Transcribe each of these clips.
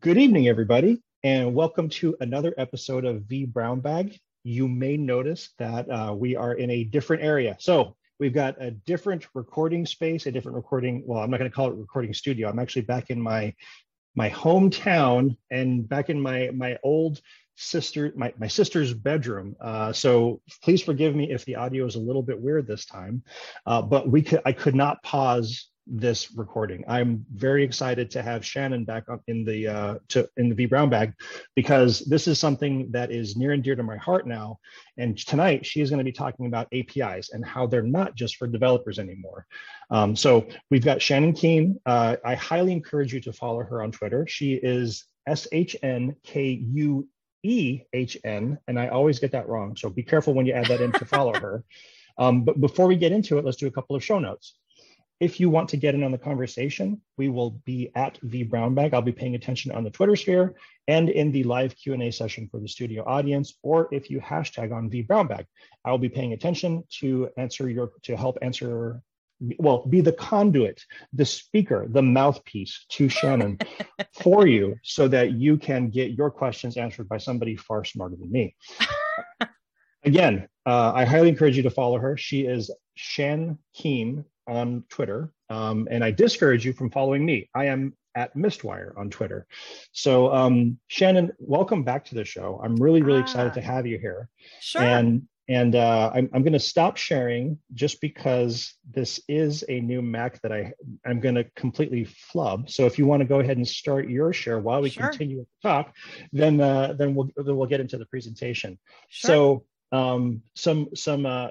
Good evening, everybody, and welcome to another episode of vBrownBag. You may notice that uh, we are in a different area. So we've got a different recording space, a different recording. Well, I'm not going to call it recording studio. I'm actually back in my my hometown and back in my my old sister my, my sister's bedroom uh, so please forgive me if the audio is a little bit weird this time uh, but we could i could not pause this recording. I'm very excited to have Shannon back up in the uh, to in the vBrownBag because this is something that is near and dear to my heart now. And tonight she is going to be talking about APIs and how they're not just for developers anymore. Um, so we've got Shannon Kuehn. Uh, I highly encourage you to follow her on Twitter. She is S H N K U E H N, and I always get that wrong. So be careful when you add that in to follow her. Um, but before we get into it, let's do a couple of show notes. If you want to get in on the conversation, we will be at vBrownBag. I'll be paying attention on the Twitter sphere and in the live Q&A session for the studio audience, or if you hashtag on vBrownBag, I will be paying attention to answer your, to help answer, well, be the conduit, the speaker, the mouthpiece to Shannon for you so that you can get your questions answered by somebody far smarter than me. Again, uh, I highly encourage you to follow her. She is Shan Kuehn on Twitter, um, and I discourage you from following me. I am at Mistwire on Twitter. So, um, Shannon, welcome back to the show. I'm really, really ah, excited to have you here. Sure. And and uh, I'm, I'm going to stop sharing just because this is a new Mac that I I'm going to completely flub. So if you want to go ahead and start your share while we sure. continue to talk, then uh, then we'll then we'll get into the presentation. Sure. So um, some some uh,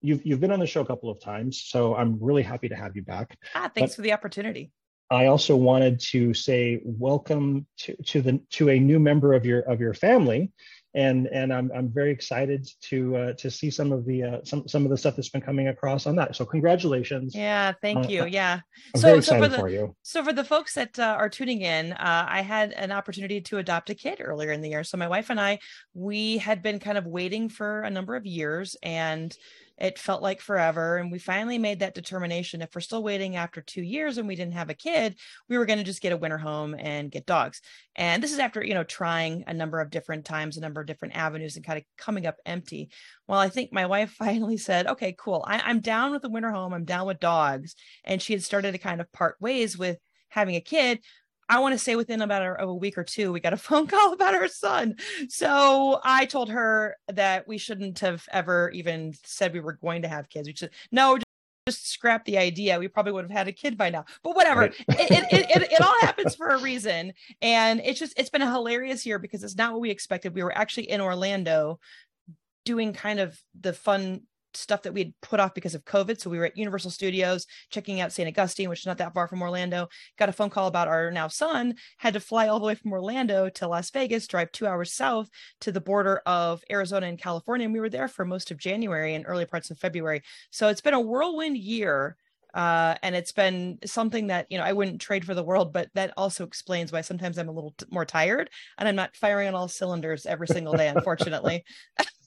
you've you've been on the show a couple of times, so I'm really happy to have you back. Ah, thanks but for the opportunity. I also wanted to say welcome to, to the to a new member of your of your family, and and I'm I'm very excited to uh, to see some of the uh, some some of the stuff that's been coming across on that. So congratulations. Yeah, thank uh, you. Yeah. I'm so so for the for you. so for the folks that uh, are tuning in, uh, I had an opportunity to adopt a kid earlier in the year. So my wife and I we had been kind of waiting for a number of years and it felt like forever. And we finally made that determination. If we're still waiting after two years and we didn't have a kid, we were going to just get a winter home and get dogs. And this is after, you know, trying a number of different times, a number of different avenues and kind of coming up empty. Well, I think my wife finally said, okay, cool. I, am down with the winter home. I'm down with dogs. And she had started to kind of part ways with having a kid I want to say within about a, a, week or two, we got a phone call about our son. So I told her that we shouldn't have ever even said we were going to have kids. We should no, just scrap the idea. We probably would have had a kid by now. But whatever, right. it, it, it, it, all happens for a reason. And it's just it's been a hilarious year because it's not what we expected. We were actually in Orlando doing kind of the fun stuff that we had put off because of COVID. So we were at Universal Studios checking out St. Augustine, which is not that far from Orlando. Got a phone call about our now son had to fly all the way from Orlando to Las Vegas, drive two hours south to the border of Arizona and California. And we were there for most of January and early parts of February. So it's been a whirlwind year. Uh, and it's been something that you know I wouldn't trade for the world, but that also explains why sometimes I'm a little t- more tired and I'm not firing on all cylinders every single day, unfortunately.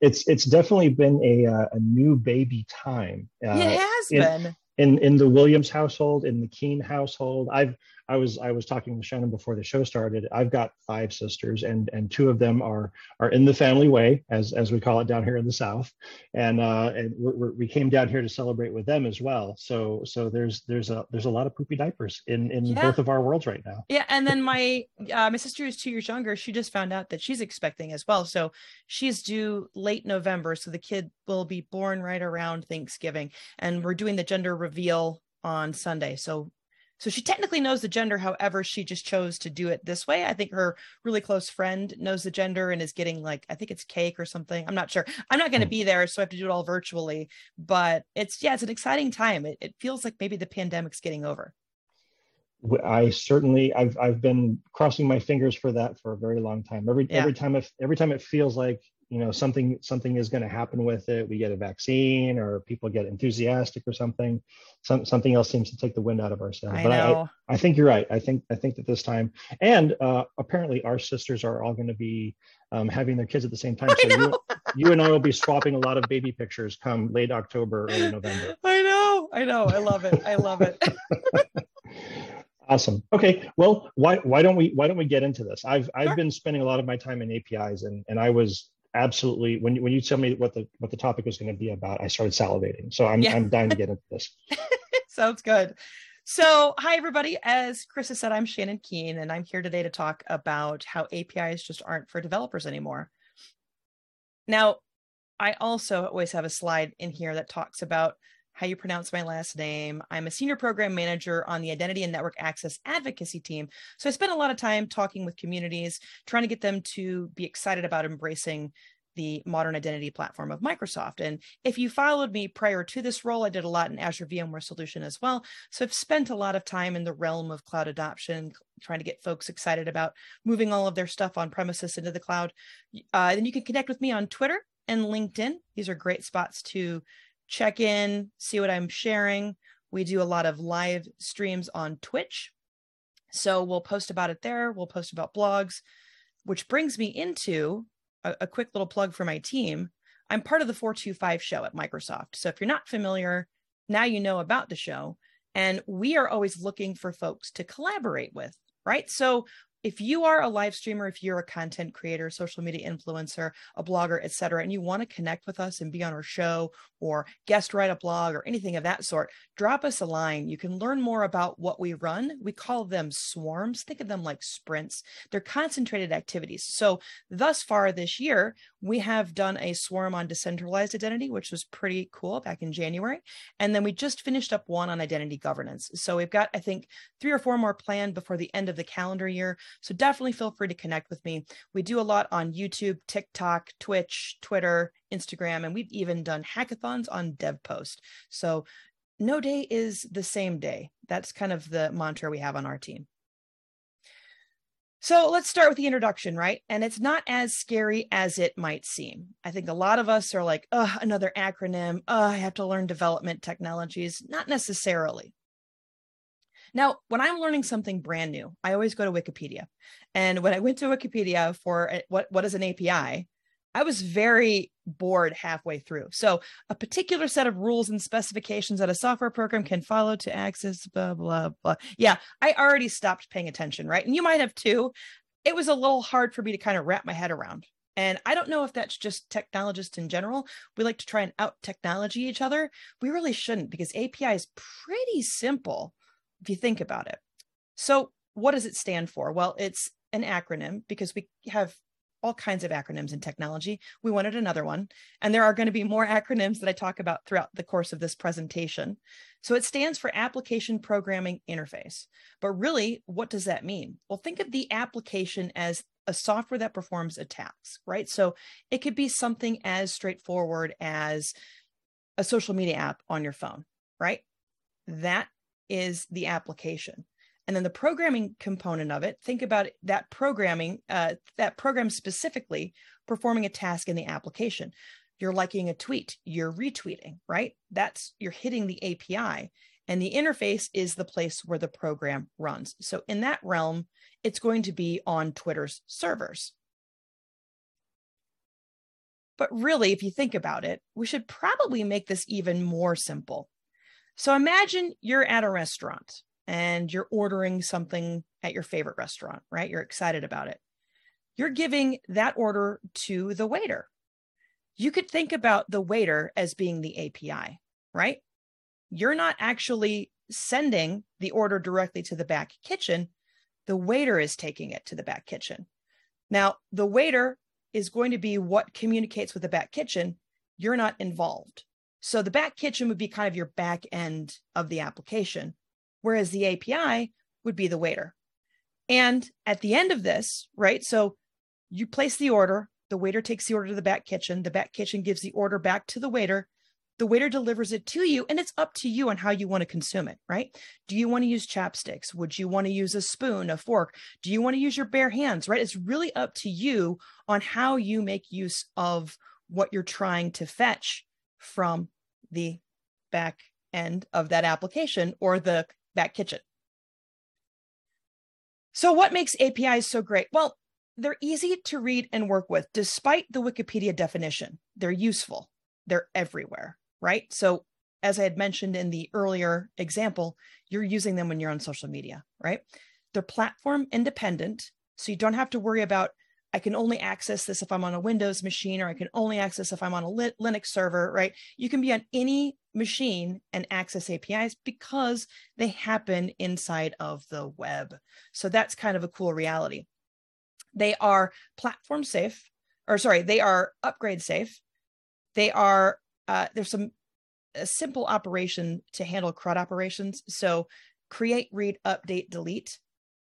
it's it's definitely been a uh, a new baby time. Uh, it has in, been in in the Williams household, in the Kuehn household. I've I was I was talking with Shannon before the show started. I've got five sisters, and and two of them are are in the family way, as as we call it down here in the South, and uh, and we're, we're, we came down here to celebrate with them as well. So so there's there's a there's a lot of poopy diapers in in yeah. both of our worlds right now. Yeah, and then my uh, my sister is two years younger. She just found out that she's expecting as well, so she's due late November. So the kid will be born right around Thanksgiving, and we're doing the gender reveal on Sunday. So so she technically knows the gender, however, she just chose to do it this way. I think her really close friend knows the gender and is getting like, I think it's cake or something. I'm not sure. I'm not going to hmm. be there, so I have to do it all virtually. But it's, yeah, it's an exciting time. It, it feels like maybe the pandemic's getting over. I certainly I've I've been crossing my fingers for that for a very long time. Every yeah. every time it every time it feels like you know something something is going to happen with it. We get a vaccine or people get enthusiastic or something. Some, something else seems to take the wind out of our sails. But I, I think you're right. I think i think that this time and uh, apparently our sisters are all going to be um, having their kids at the same time. So you, you and i will be swapping a lot of baby pictures come late october early november. I know. I know. I love it. I love it. Awesome. Okay. Well, why why don't we why don't we get into this? I've I've Sure. been spending a lot of my time in APIs, and and I was absolutely when when you tell me what the what the topic was going to be about, I started salivating. So I'm Yeah. I'm dying to get into this. Sounds good. So, hi, everybody. As Chris has said, I'm Shannon Kuehn, and I'm here today to talk about how APIs just aren't for developers anymore. Now, I also always have a slide in here that talks about how you pronounce my last name. I'm a senior program manager on the Identity and Network Access Advocacy team. So, I spend a lot of time talking with communities, trying to get them to be excited about embracing the modern identity platform of Microsoft. And if you followed me prior to this role, I did a lot in Azure VMware Solution as well. So I've spent a lot of time in the realm of cloud adoption, trying to get folks excited about moving all of their stuff on premises into the cloud. Uh, then you can connect with me on Twitter and LinkedIn. These are great spots to check in, see what I'm sharing. We do a lot of live streams on Twitch. So we'll post about it there. We'll post about blogs, which brings me into a, a quick little plug for my team. I'm part of the 425 show at Microsoft. So if you're not familiar, now you know about the show. And we are always looking for folks to collaborate with, right? So if you are a live streamer, if you're a content creator, social media influencer, a blogger, et cetera, and you want to connect with us and be on our show or guest write a blog or anything of that sort, drop us a line. You can learn more about what we run. We call them swarms. Think of them like sprints. They're concentrated activities. So thus far this year, we have done a swarm on decentralized identity, which was pretty cool back in January. And then we just finished up one on identity governance. So we've got, I think, three or four more planned before the end of the calendar year. So definitely feel free to connect with me. We do a lot on YouTube, TikTok, Twitch, Twitter, Instagram, and we've even done hackathons on DevPost. So no day is the same day. That's kind of the mantra we have on our team. So let's start with the introduction, right? And it's not as scary as it might seem. I think a lot of us are like, oh, another acronym. Oh, I have to learn development technologies. Not necessarily. Now, when I'm learning something brand new, I always go to Wikipedia. And when I went to Wikipedia for eh, what, what is an API, I was very bored halfway through. So, a particular set of rules and specifications that a software program can follow to access, blah, blah, blah. Yeah, I already stopped paying attention, right? And you might have too. It was a little hard for me to kind of wrap my head around. And I don't know if that's just technologists in general. We like to try and out technology each other. We really shouldn't because API is pretty simple if you think about it. So, what does it stand for? Well, it's an acronym because we have all kinds of acronyms in technology. We wanted another one. And there are going to be more acronyms that I talk about throughout the course of this presentation. So it stands for Application Programming Interface. But really, what does that mean? Well, think of the application as a software that performs a task, right? So it could be something as straightforward as a social media app on your phone, right? That is the application. And then the programming component of it think about that programming uh, that program specifically performing a task in the application. You're liking a tweet you're retweeting right? That's you're hitting the api and the interface is the place where the program runs. So in that realm it's going to be on twitter's servers. But really if you think about it we should probably make this even more simple so imagine you're at a restaurant and you're ordering something at your favorite restaurant, right? You're excited about it. You're giving that order to the waiter. You could think about the waiter as being the API, right? You're not actually sending the order directly to the back kitchen. The waiter is taking it to the back kitchen. Now, the waiter is going to be what communicates with the back kitchen. You're not involved. So the back kitchen would be kind of your back end of the application whereas the API would be the waiter. And at the end of this, right? So you place the order, the waiter takes the order to the back kitchen, the back kitchen gives the order back to the waiter, the waiter delivers it to you, and it's up to you on how you want to consume it, right? Do you want to use chapsticks? Would you want to use a spoon, a fork? Do you want to use your bare hands, right? It's really up to you on how you make use of what you're trying to fetch from the back end of that application or the back kitchen. So, what makes APIs so great? Well, they're easy to read and work with, despite the Wikipedia definition. They're useful, they're everywhere, right? So, as I had mentioned in the earlier example, you're using them when you're on social media, right? They're platform independent. So you don't have to worry about, I can only access this if I'm on a Windows machine, or I can only access if I'm on a Linux server, right? You can be on any machine and access APIs because they happen inside of the web. So that's kind of a cool reality. They are platform safe, or sorry, they are upgrade safe. They are, uh, there's some a simple operation to handle CRUD operations. So create, read, update, delete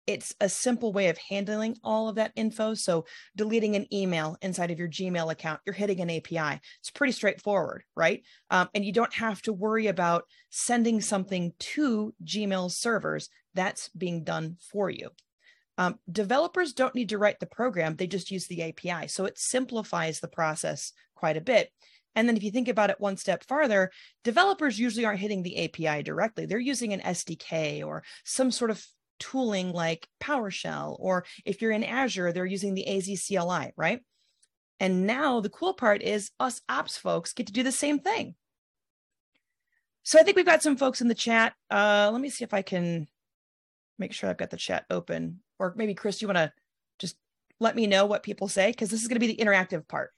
it's a simple way of handling all of that info. So, deleting an email inside of your Gmail account, you're hitting an API. It's pretty straightforward, right? Um, and you don't have to worry about sending something to Gmail servers. That's being done for you. Um, developers don't need to write the program, they just use the API. So, it simplifies the process quite a bit. And then if you think about it one step farther, developers usually aren't hitting the API directly. They're using an SDK or some sort of tooling like PowerShell, or if you're in Azure, they're using the AZ CLI, right? And now the cool part is us ops folks get to do the same thing. So I think we've got some folks in the chat. Uh, let me see if I can make sure I've got the chat open. Or maybe Chris, you want to just let me know what people say because this is going to be the interactive part.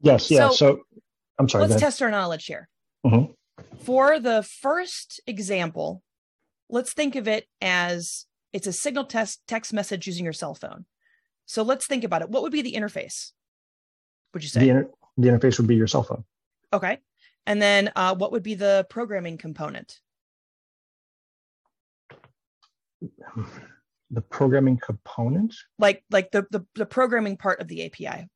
Yes, yeah. So, so I'm sorry. Let's test our knowledge here. Mm-hmm. For the first example, let's think of it as it's a signal test text message using your cell phone. So let's think about it. What would be the interface? Would you say the, inter- the interface would be your cell phone? Okay, and then uh, what would be the programming component? The programming component, like like the the, the programming part of the API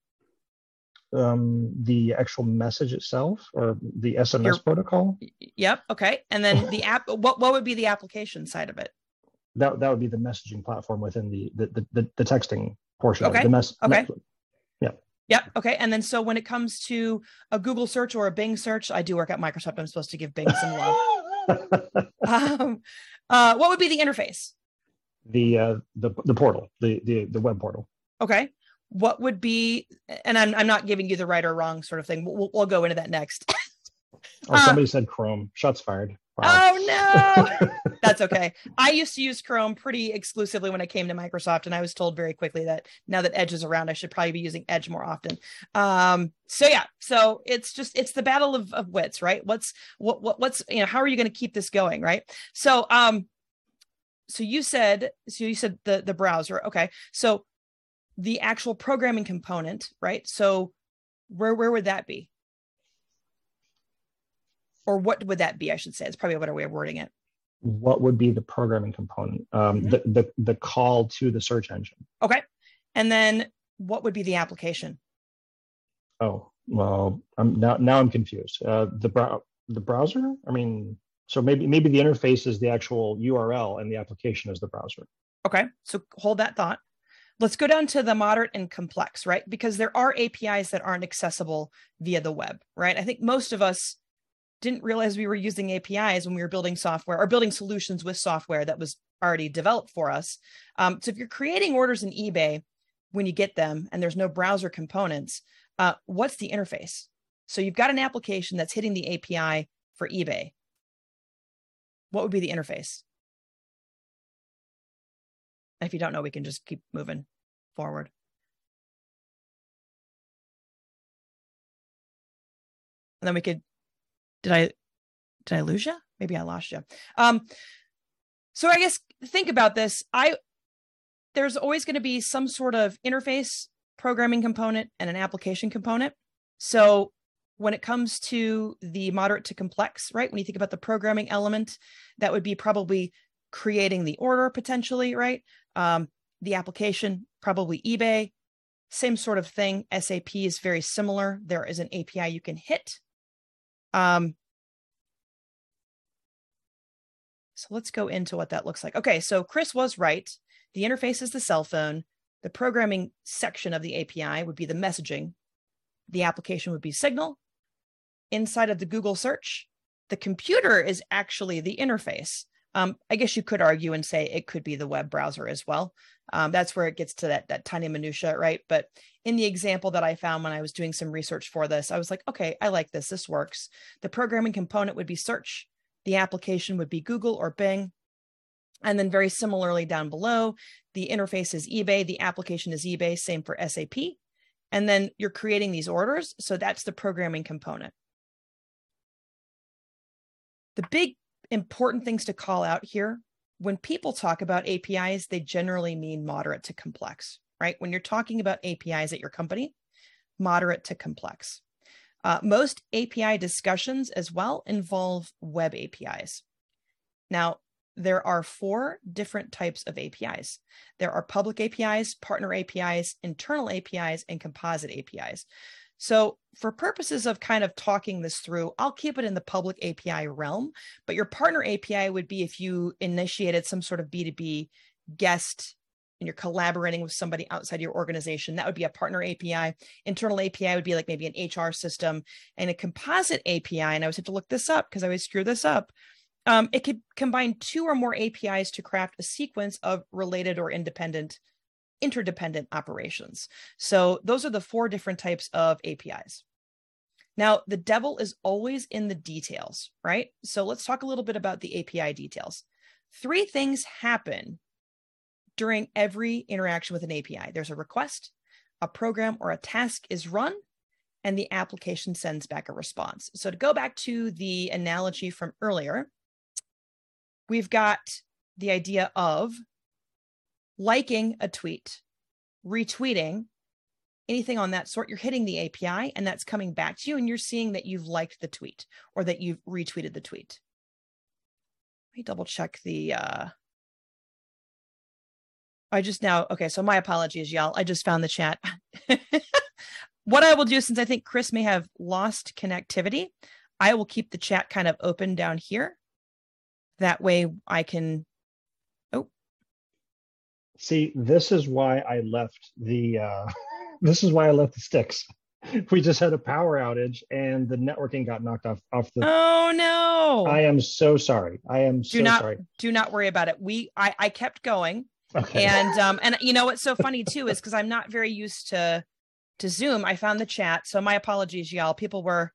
um, the actual message itself or the SMS Your, protocol. Yep. Okay. And then the app. What what would be the application side of it? That that would be the messaging platform within the the the, the texting portion. Okay. Of the mess. Okay. yeah. Yep. Okay. And then so when it comes to a Google search or a Bing search, I do work at Microsoft. I'm supposed to give Bing some love. um, uh, what would be the interface? The uh, the the portal, the the the web portal. Okay what would be and i'm, I'm not giving you the right or wrong sort of thing. We'll, we'll go into that next. Oh somebody uh, said chrome. Shots fired. Wow. oh no. That's okay. I used to use chrome pretty exclusively when i came to microsoft and i was told very quickly that now that edge is around i should probably be using edge more often. Um so yeah. So it's just it's the battle of, of wits right? What's what, what what's you know how are you going to keep this going right? So um so you said so you said the the browser. Okay. So the actual programming component, right? So where where would that be? Or what would that be? I should say. It's probably a better way of wording it. What would be the programming component? Um, mm-hmm. the, the the call to the search engine. Okay, and then what would be the application? Oh well, I'm now now I'm confused. Uh, the brow the browser. I mean, so maybe maybe the interface is the actual URL and the application is the browser. Okay, so hold that thought. Let's go down to the moderate and complex, right? Because there are APIs that aren't accessible via the web, right? I think most of us didn't realize we were using APIs when we were building software or building solutions with software that was already developed for us. Um, so if you're creating orders in eBay when you get them and there's no browser components, uh, what's the interface? So you've got an application that's hitting the API for eBay. What would be the interface? If you don't know, we can just keep moving forward. And then we could, did I, did I lose you? Maybe I lost you. Um, so I guess think about this. I, there's always going to be some sort of interface programming component and an application component. So when it comes to the moderate to complex, right? When you think about the programming element, that would be probably creating the order potentially, right? Um, the application, probably eBay, same sort of thing. SAP is very similar. There is an API you can hit. Um, so let's go into what that looks like. Okay, so Chris was right. The interface is the cell phone. The programming section of the API would be the messaging. The application would be Signal. Inside of the Google search, the computer is actually the interface. Um, I guess you could argue and say it could be the web browser as well. Um, that's where it gets to that that tiny minutia, right? But in the example that I found when I was doing some research for this, I was like, okay, I like this. This works. The programming component would be search. The application would be Google or Bing. And then very similarly down below, the interface is eBay, the application is eBay, same for SAP. And then you're creating these orders. So that's the programming component. The big important things to call out here when people talk about APIs, they generally mean moderate to complex, right? When you're talking about APIs at your company, moderate to complex. Uh, most API discussions as well involve web APIs. Now, there are four different types of APIs. There are public APIs, partner APIs, internal APIs, and composite APIs. So, for purposes of kind of talking this through, I'll keep it in the public API realm, but your partner API would be if you initiated some sort of B2B guest and you're collaborating with somebody outside your organization. That would be a partner API. Internal API would be like maybe an HR system and a composite API. And I always have to look this up because I always screw this up. Um, it could combine two or more APIs to craft a sequence of related or independent interdependent operations. So those are the four different types of APIs. Now, the devil is always in the details, right? So let's talk a little bit about the API details. Three things happen during every interaction with an API there's a request, a program or a task is run, and the application sends back a response. So to go back to the analogy from earlier, we've got the idea of liking a tweet, retweeting, anything on that sort, you're hitting the API and that's coming back to you and you're seeing that you've liked the tweet or that you've retweeted the tweet. Let me double check the uh I just now okay, so my apologies, y'all. I just found the chat. what I will do since I think Chris may have lost connectivity, I will keep the chat kind of open down here. That way I can See, this is why I left the uh, this is why I left the sticks. We just had a power outage and the networking got knocked off off the Oh no. I am so sorry. I am do so not sorry. do not worry about it. We I I kept going. Okay. And um and you know what's so funny too is because I'm not very used to to Zoom. I found the chat. So my apologies, y'all. People were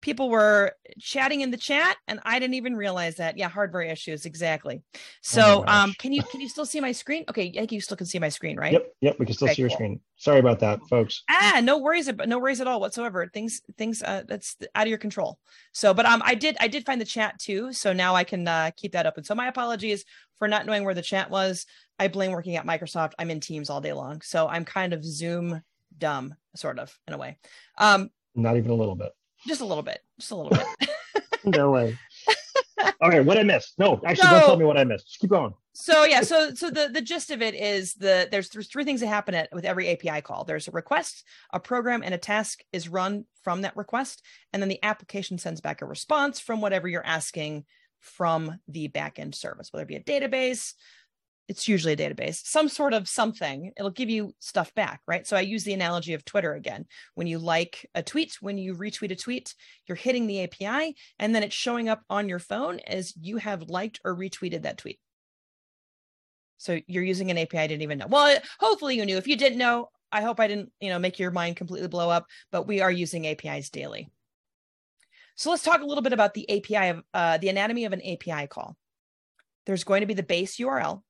people were chatting in the chat and i didn't even realize that. Yeah hardware issues exactly. So Oh um can you can you still see my screen? Okay i think you still can see my screen right? Yep, yep, we can still Okay, see your cool. screen. Sorry about that, folks. ah no worries about no worries at all whatsoever. Things things uh that's out of your control. So but um i did i did find the chat too so now i can uh keep that open. So my apologies for not knowing where the chat was. I blame working at microsoft. I'm in teams all day long. So i'm kind of zoom dumb sort of in a way. Um Not even a little bit. Just a little bit just a little bit No way. okay, what I missed? No, actually, don't tell me what I missed. Just keep going. so yeah so so the the gist of it is the there's th- three things that happen at with every api call there's a request a program and a task is run from that request and then the application sends back a response from whatever you're asking from the backend service whether it be a database it's usually a database some sort of something it'll give you stuff back right so i use the analogy of twitter again when you like a tweet when you retweet a tweet you're hitting the api and then it's showing up on your phone as you have liked or retweeted that tweet so you're using an API I didn't even know. Well, hopefully you knew. If you didn't know, I hope I didn't, you know, make your mind completely blow up, but we are using APIs daily. So let's talk a little bit about the API of uh, the anatomy of an API call. There's going to be the base URL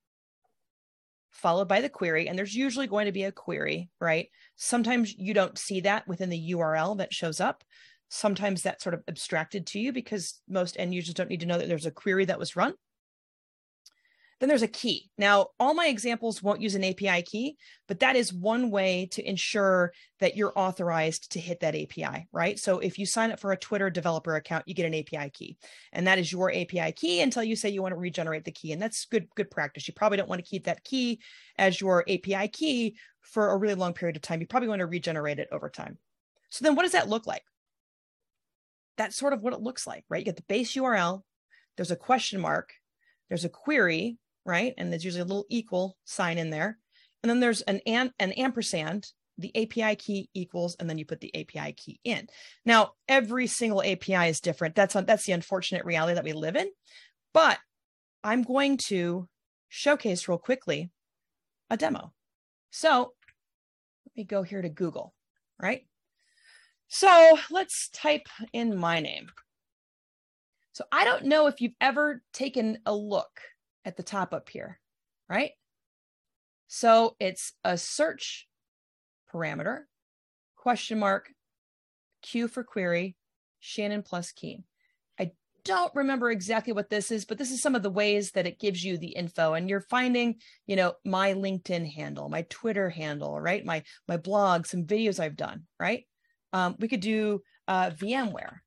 followed by the query, and there's usually going to be a query, right? Sometimes you don't see that within the URL that shows up. Sometimes that's sort of abstracted to you because most end users don't need to know that there's a query that was run. Then there's a key. Now, all my examples won't use an API key, but that is one way to ensure that you're authorized to hit that API, right? So if you sign up for a Twitter developer account, you get an API key, and that is your API key until you say you want to regenerate the key, and that's good good practice. You probably don't want to keep that key as your API key for a really long period of time. You probably want to regenerate it over time. So then what does that look like? That's sort of what it looks like, right? You get the base URL, there's a question mark, there's a query, right? And there's usually a little equal sign in there. And then there's an, an, an ampersand, the API key equals, and then you put the API key in. Now, every single API is different. That's that's the unfortunate reality that we live in. But I'm going to showcase real quickly a demo. So let me go here to Google, right? So let's type in my name. So I don't know if you've ever taken a look at the top up here, right? So it's a search parameter, question mark, Q for query, Shannon plus Kuehn I don't remember exactly what this is, but this is some of the ways that it gives you the info. And you're finding, you know, my LinkedIn handle, my Twitter handle, right? My my blog, some videos I've done, right? Um, we could do uh, VMware.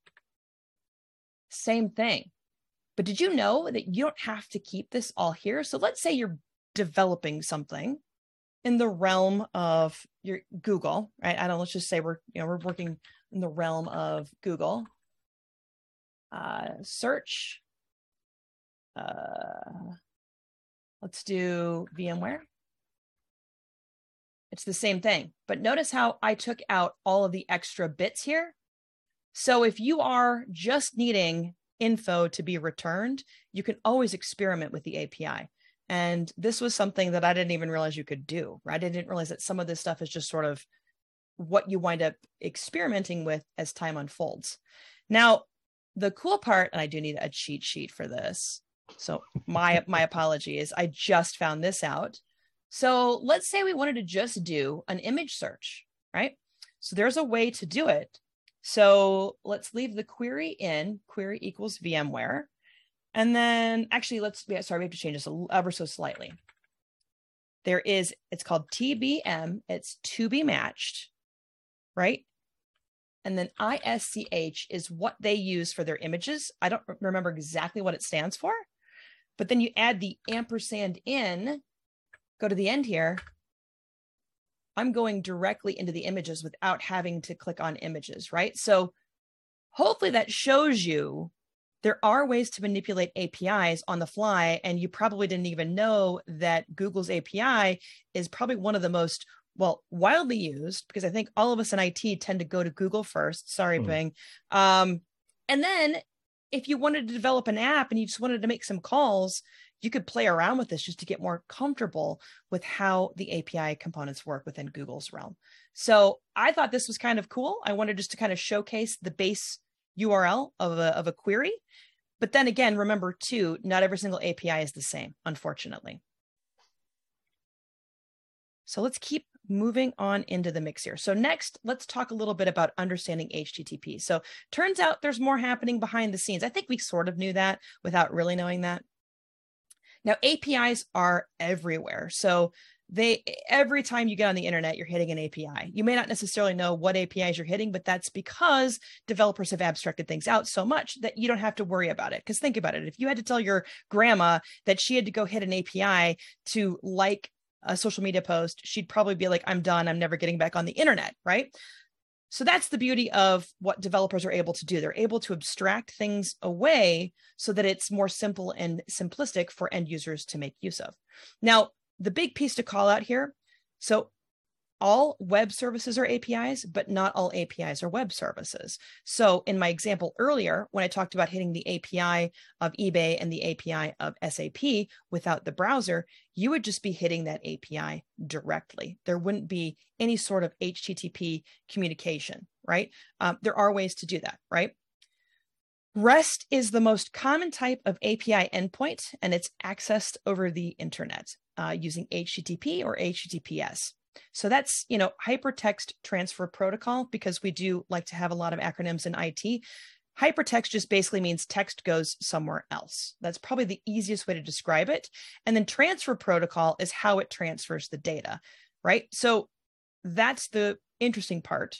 Same thing. But did you know that you don't have to keep this all here? So let's say you're developing something in the realm of your Google, right? I don't let's just say we're, you know, we're working in the realm of Google uh, search. Uh, let's do VMware. It's the same thing, but notice how I took out all of the extra bits here. So if you are just needing info to be returned, you can always experiment with the API. And this was something that I didn't even realize you could do, right? I didn't realize that some of this stuff is just sort of what you wind up experimenting with as time unfolds. Now, the cool part, and I do need a cheat sheet for this. So my my apologies. I just found this out. So let's say we wanted to just do an image search, right? So there's a way to do it. So let's leave the query in query equals VMware. And then actually let's yeah, sorry, we have to change this ever so slightly. There is, it's called TBM, it's to be matched, right? and then ISCH is what they use for their images. I don't remember exactly what it stands for, but then you add the ampersand in, go to the end here. I'm going directly into the images without having to click on images, right? So hopefully that shows you there are ways to manipulate APIs on the fly. And you probably didn't even know that Google's API is probably one of the most well, wildly used because I think all of us in IT tend to go to Google first. Sorry, mm. Bing. Um, and then if you wanted to develop an app and you just wanted to make some calls, you could play around with this just to get more comfortable with how the API components work within Google's realm. So I thought this was kind of cool. I wanted just to kind of showcase the base URL of a, of a query. But then again, remember too, not every single API is the same, unfortunately. So let's keep moving on into the mix here. So next, let's talk a little bit about understanding HTTP. So turns out there's more happening behind the scenes. I think we sort of knew that without really knowing that. Now APIs are everywhere. So they every time you get on the internet you're hitting an api you may not necessarily know what apis you're hitting but that's because developers have abstracted things out so much that you don't have to worry about it because think about it if you had to tell your grandma that she had to go hit an api to like a social media post, she'd probably be like, I'm done. I'm never getting back on the internet. Right. So that's the beauty of what developers are able to do. They're able to abstract things away so that it's more simple and simplistic for end users to make use of. Now, the big piece to call out here so all web services are APIs, but not all APIs are web services. So, in my example earlier, when I talked about hitting the API of eBay and the API of SAP without the browser, you would just be hitting that API directly. There wouldn't be any sort of HTTP communication, right? Um, there are ways to do that, right? REST is the most common type of API endpoint, and it's accessed over the internet uh, using HTTP or HTTPS. So that's, you know, hypertext transfer protocol because we do like to have a lot of acronyms in IT. Hypertext just basically means text goes somewhere else. That's probably the easiest way to describe it. And then transfer protocol is how it transfers the data, right? So that's the interesting part.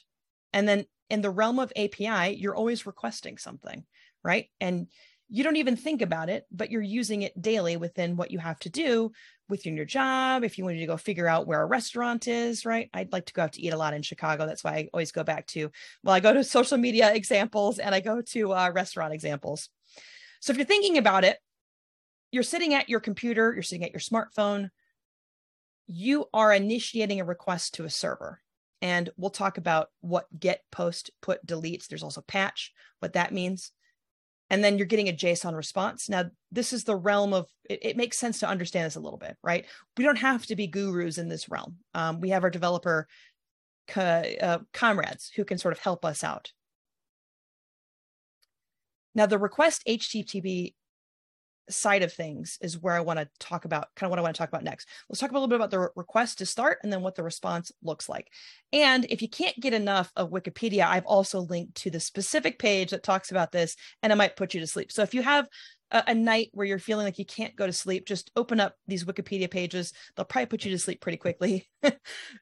And then in the realm of API, you're always requesting something, right? And you don't even think about it, but you're using it daily within what you have to do within your job. If you wanted to go figure out where a restaurant is, right? I'd like to go out to eat a lot in Chicago. That's why I always go back to, well, I go to social media examples and I go to uh, restaurant examples. So if you're thinking about it, you're sitting at your computer, you're sitting at your smartphone, you are initiating a request to a server. And we'll talk about what get, post, put, deletes. There's also patch, what that means. And then you're getting a JSON response. Now, this is the realm of it, it, makes sense to understand this a little bit, right? We don't have to be gurus in this realm. Um, we have our developer co- uh, comrades who can sort of help us out. Now, the request HTTP side of things is where I want to talk about, kind of what I want to talk about next. Let's talk a little bit about the request to start and then what the response looks like. And if you can't get enough of Wikipedia, I've also linked to the specific page that talks about this and it might put you to sleep. So if you have a, a night where you're feeling like you can't go to sleep, just open up these Wikipedia pages. They'll probably put you to sleep pretty quickly.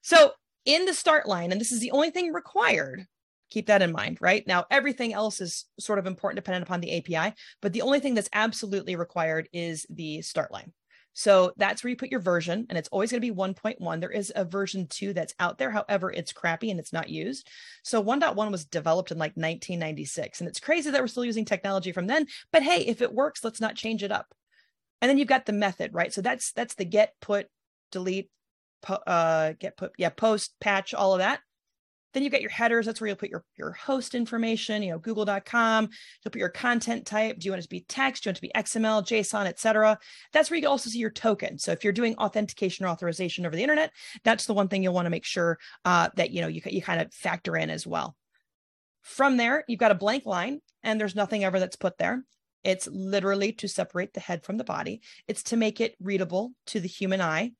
so in the start line, and this is the only thing required keep that in mind right? Now everything else is sort of important dependent upon the api but the only thing that's absolutely required is the start line. So that's where you put your version and it's always going to be 1.1 there is a version 2 that's out there however it's crappy and it's not used. So 1.1 was developed in like 1996 and it's crazy that we're still using technology from then but hey if it works let's not change it up. And then you've got the method right? So that's that's the get put delete po- uh get put yeah post patch all of that then you get your headers. That's where you'll put your, your host information, you know, google.com. You'll put your content type. Do you want it to be text? Do you want it to be XML, JSON, etc.? That's where you can also see your token. So if you're doing authentication or authorization over the internet, that's the one thing you'll want to make sure uh, that, you know, you, you kind of factor in as well. From there, you've got a blank line and there's nothing ever that's put there. It's literally to separate the head from the body. It's to make it readable to the human eye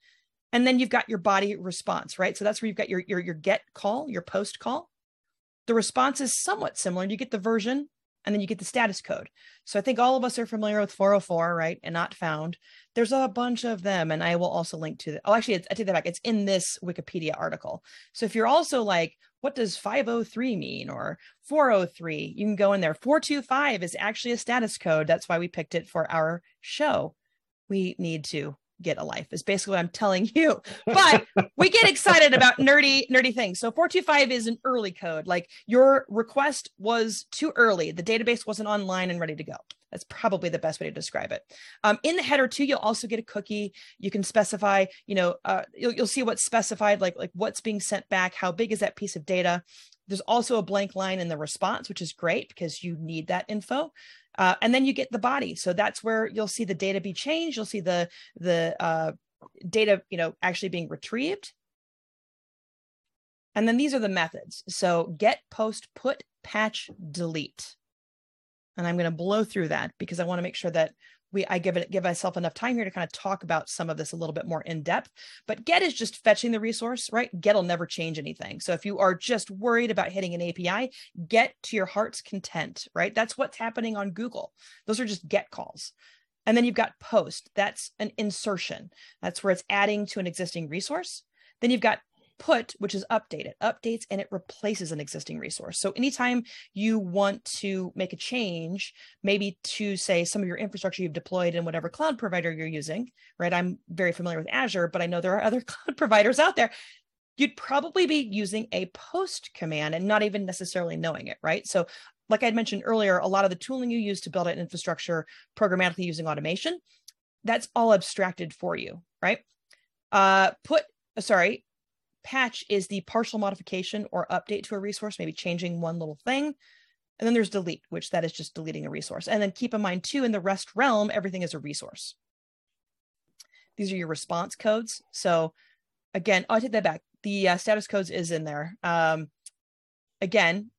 and then you've got your body response right? So that's where you've got your your, your get call your post call. The response is somewhat similar. You get the version and then you get the status code. So i think all of us are familiar with 404 right? And not found. There's a bunch of them and i will also link to the oh actually i take that back. It's in this wikipedia article. So if you're also like what does 503 mean? Or 403 you can go in there. 425 is actually a status code. That's why we picked it for our show. We need to get a life is basically what I'm telling you. But we get excited about nerdy, nerdy things. So 425 is an early code. Like your request was too early. The database wasn't online and ready to go. That's probably the best way to describe it. Um, in the header too, you'll also get a cookie. You can specify, you know, uh, you'll, you'll see what's specified, like like what's being sent back, how big is that piece of data. There's also a blank line in the response, which is great because you need that info. Uh, and then you get the body. So that's where you'll see the data be changed. You'll see the the uh, data, you know, actually being retrieved. And then these are the methods. So get, post, put, patch, delete. And I'm going to blow through that because I want to make sure that we I give it give myself enough time here to kind of talk about some of this a little bit more in depth. But get is just fetching the resource, right? Get will never change anything. So if you are just worried about hitting an API, get to your heart's content, right? That's what's happening on Google. Those are just get calls. And then you've got post. That's an insertion. That's where it's adding to an existing resource. Then you've got put, which is updated, updates and it replaces an existing resource. So anytime you want to make a change, maybe to say some of your infrastructure you've deployed in whatever cloud provider you're using, right? I'm very familiar with Azure, but I know there are other cloud providers out there. You'd probably be using a post command and not even necessarily knowing it, right? So like I'd mentioned earlier, a lot of the tooling you use to build an infrastructure programmatically using automation, that's all abstracted for you, right? Uh, put, sorry, patch is the partial modification or update to a resource, maybe changing one little thing. And then there's delete, which that is just deleting a resource. And then keep in mind too, in the REST realm, everything is a resource. These are your response codes. So again, oh, I take that back. The uh, status codes is in there. Um, again,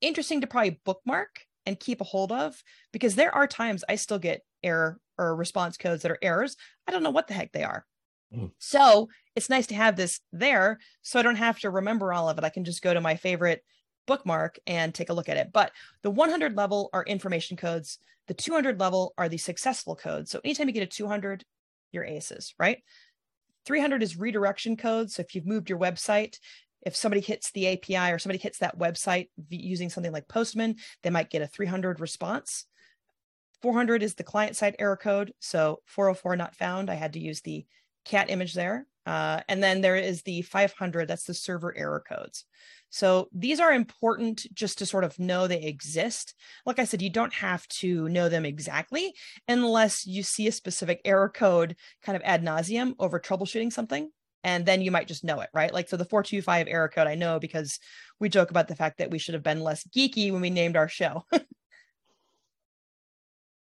interesting to probably bookmark and keep a hold of because there are times I still get error or response codes that are errors. I don't know what the heck they are. Mm. So it's nice to have this there so I don't have to remember all of it. I can just go to my favorite bookmark and take a look at it. But the 100 level are information codes. The 200 level are the successful codes. So anytime you get a 200, you're aces, right? 300 is redirection codes. So if you've moved your website, if somebody hits the API or somebody hits that website using something like Postman, they might get a 300 response. 400 is the client side error code. So 404 not found. I had to use the cat image there. Uh, and then there is the 500, that's the server error codes. So these are important just to sort of know they exist. Like I said, you don't have to know them exactly unless you see a specific error code kind of ad nauseum over troubleshooting something. And then you might just know it, right? Like, so the 425 error code, I know because we joke about the fact that we should have been less geeky when we named our show.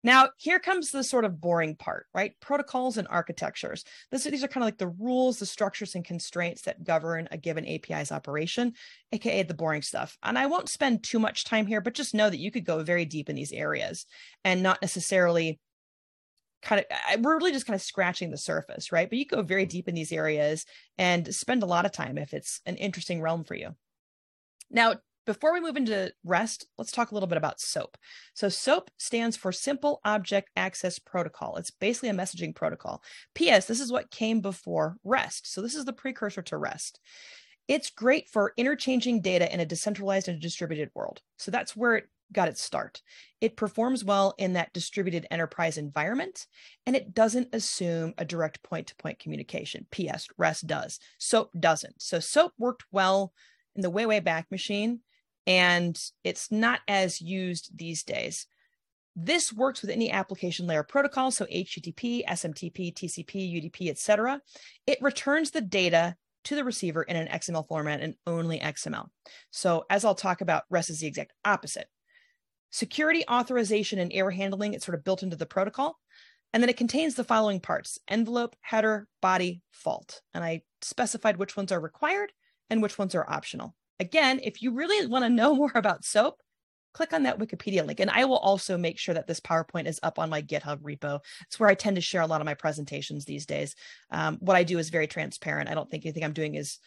Now, here comes the sort of boring part, right? Protocols and architectures. This, these are kind of like the rules, the structures, and constraints that govern a given API's operation, aka the boring stuff. And I won't spend too much time here, but just know that you could go very deep in these areas and not necessarily kind of we're really just kind of scratching the surface right but you go very deep in these areas and spend a lot of time if it's an interesting realm for you now before we move into REST, let's talk a little bit about SOAP. So, SOAP stands for Simple Object Access Protocol. It's basically a messaging protocol. P.S., this is what came before REST. So, this is the precursor to REST. It's great for interchanging data in a decentralized and distributed world. So, that's where it got its start. It performs well in that distributed enterprise environment, and it doesn't assume a direct point to point communication. P.S., REST does. SOAP doesn't. So, SOAP worked well in the way, way back machine and it's not as used these days. This works with any application layer protocol, so HTTP, SMTP, TCP, UDP, etc. It returns the data to the receiver in an XML format and only XML. So as I'll talk about, REST is the exact opposite. Security authorization and error handling, it's sort of built into the protocol. And then it contains the following parts, envelope, header, body, fault. And I specified which ones are required and which ones are optional. Again, if you really want to know more about SOAP, click on that Wikipedia link. And I will also make sure that this PowerPoint is up on my GitHub repo. It's where I tend to share a lot of my presentations these days. Um, what I do is very transparent. I don't think anything I'm doing is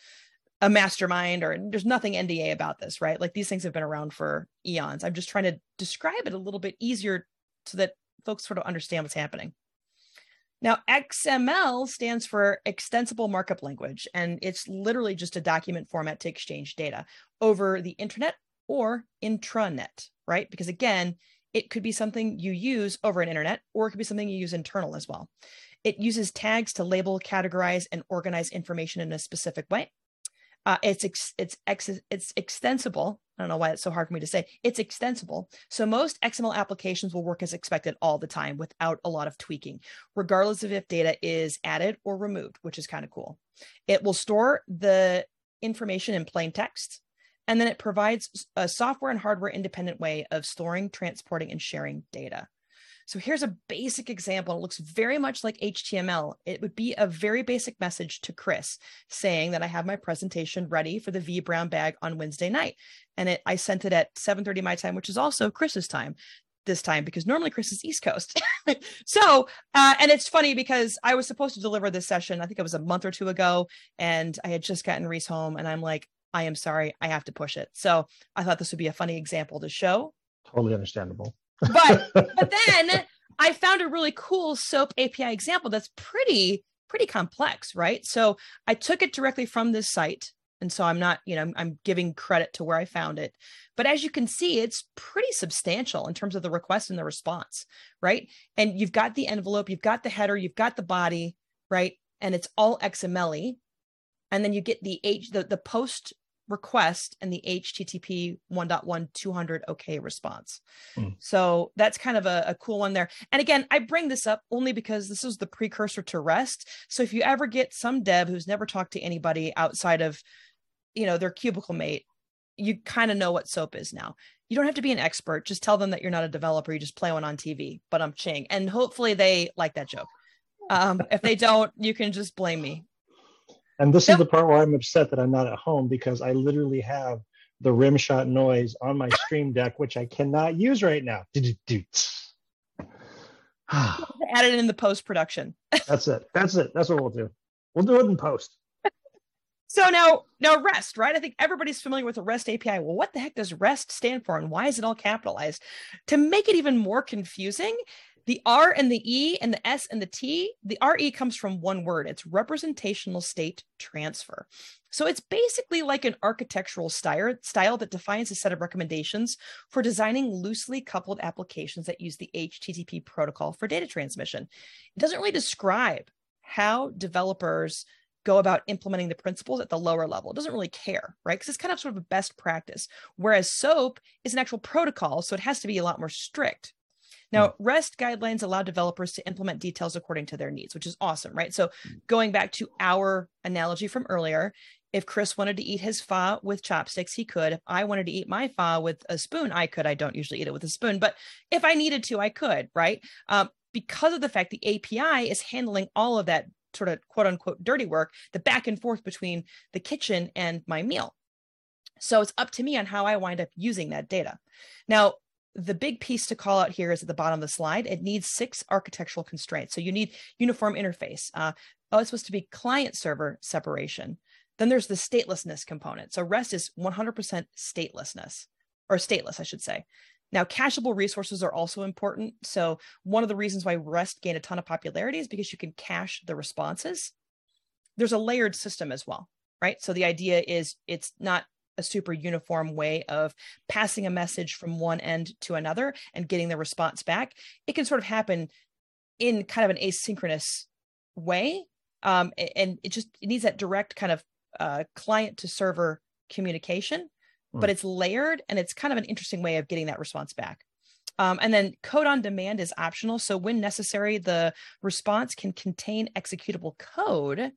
a mastermind or there's nothing NDA about this, right? Like these things have been around for eons. I'm just trying to describe it a little bit easier so that folks sort of understand what's happening. Now, XML stands for Extensible Markup Language, and it's literally just a document format to exchange data over the internet or intranet, right? Because again, it could be something you use over an internet, or it could be something you use internal as well. It uses tags to label, categorize, and organize information in a specific way. Uh, it's ex- it's ex- it's extensible. I don't know why it's so hard for me to say. It's extensible. So most XML applications will work as expected all the time without a lot of tweaking, regardless of if data is added or removed, which is kind of cool. It will store the information in plain text, and then it provides a software and hardware independent way of storing, transporting, and sharing data. So here's a basic example. It looks very much like HTML. It would be a very basic message to Chris saying that I have my presentation ready for the vBrownBag on Wednesday night. And it, I sent it at 7:30 my time, which is also Chris's time this time because normally Chris is East Coast. so, uh, and it's funny because I was supposed to deliver this session, I think it was a month or two ago, and I had just gotten Reese home, and I'm like, I am sorry, I have to push it. So I thought this would be a funny example to show. Totally understandable but but then I found a really cool SOAP API example that's pretty pretty complex, right? So I took it directly from this site. And so I'm not, you know, I'm giving credit to where I found it. But as you can see, it's pretty substantial in terms of the request and the response, right? And you've got the envelope, you've got the header, you've got the body, right? And it's all XML. And then you get the H, the, the post request and the HTTP 1.1 200 OK response. Mm. So that's kind of a, a, cool one there. And again, I bring this up only because this is the precursor to REST. So if you ever get some dev who's never talked to anybody outside of, you know, their cubicle mate, you kind of know what SOAP is now. You don't have to be an expert. Just tell them that you're not a developer. You just play one on TV. But I'm Ching, and hopefully they like that joke. Um, if they don't, you can just blame me. And this yep. is the part where I'm upset that I'm not at home because I literally have the rim shot noise on my stream deck, which I cannot use right now. Add it in the post production. That's it. That's it. That's what we'll do. We'll do it in post. So now, now REST, right? I think everybody's familiar with the REST API. Well, what the heck does REST stand for, and why is it all capitalized? To make it even more confusing, the R and the E and the S and the T, the RE comes from one word. It's representational state transfer. So it's basically like an architectural style, style that defines a set of recommendations for designing loosely coupled applications that use the HTTP protocol for data transmission. It doesn't really describe how developers go about implementing the principles at the lower level. It doesn't really care, right? Because it's kind of sort of a best practice. Whereas SOAP is an actual protocol, so it has to be a lot more strict. Now, hmm. REST guidelines allow developers to implement details according to their needs, which is awesome, right? So, hmm. going back to our analogy from earlier, If Chris wanted to eat his pho with chopsticks, he could. If I wanted to eat my pho with a spoon, I could. I don't usually eat it with a spoon, but if I needed to, I could, right? Um, because of the fact the API is handling all of that sort of quote unquote dirty work, the back and forth between the kitchen and my meal. So it's up to me on how I wind up using that data. Now, the big piece to call out here is at the bottom of the slide. It needs six architectural constraints. So you need uniform interface. Uh, oh, it's supposed to be client server separation. Then there's the statelessness component. So REST is 100% statelessness, or stateless, I should say. Now, cacheable resources are also important. So one of the reasons why REST gained a ton of popularity is because you can cache the responses. There's a layered system as well, right? So the idea is it's not a super uniform way of passing a message from one end to another and getting the response back. It can sort of happen in kind of an asynchronous way. Um, and it just it needs that direct kind of uh, client to server communication, mm. but it's layered and it's kind of an interesting way of getting that response back. Um, and then code on demand is optional. So when necessary, the response can contain executable code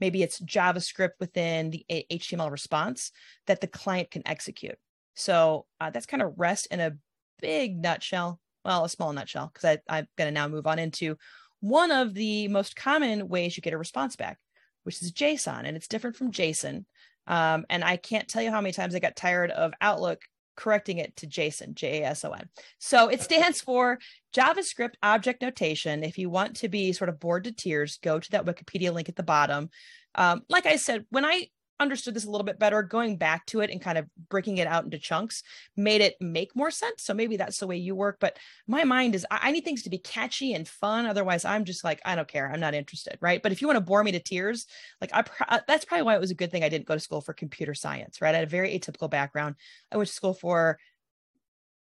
maybe it's JavaScript within the HTML response that the client can execute. So uh, that's kind of REST in a big nutshell. Well, a small nutshell, because I'm going to now move on into one of the most common ways you get a response back, which is JSON, and it's different from Jason. Um, and I can't tell you how many times I got tired of Outlook correcting it to Jason, J A S O N. So it stands for JavaScript Object Notation. If you want to be sort of bored to tears, go to that Wikipedia link at the bottom. Um, like I said, when I understood this a little bit better, going back to it and kind of breaking it out into chunks made it make more sense. So maybe that's the way you work. But my mind is, I need things to be catchy and fun. Otherwise, I'm just like, I don't care. I'm not interested. Right. But if you want to bore me to tears, like I, uh, that's probably why it was a good thing I didn't go to school for computer science. Right. I had a very atypical background. I went to school for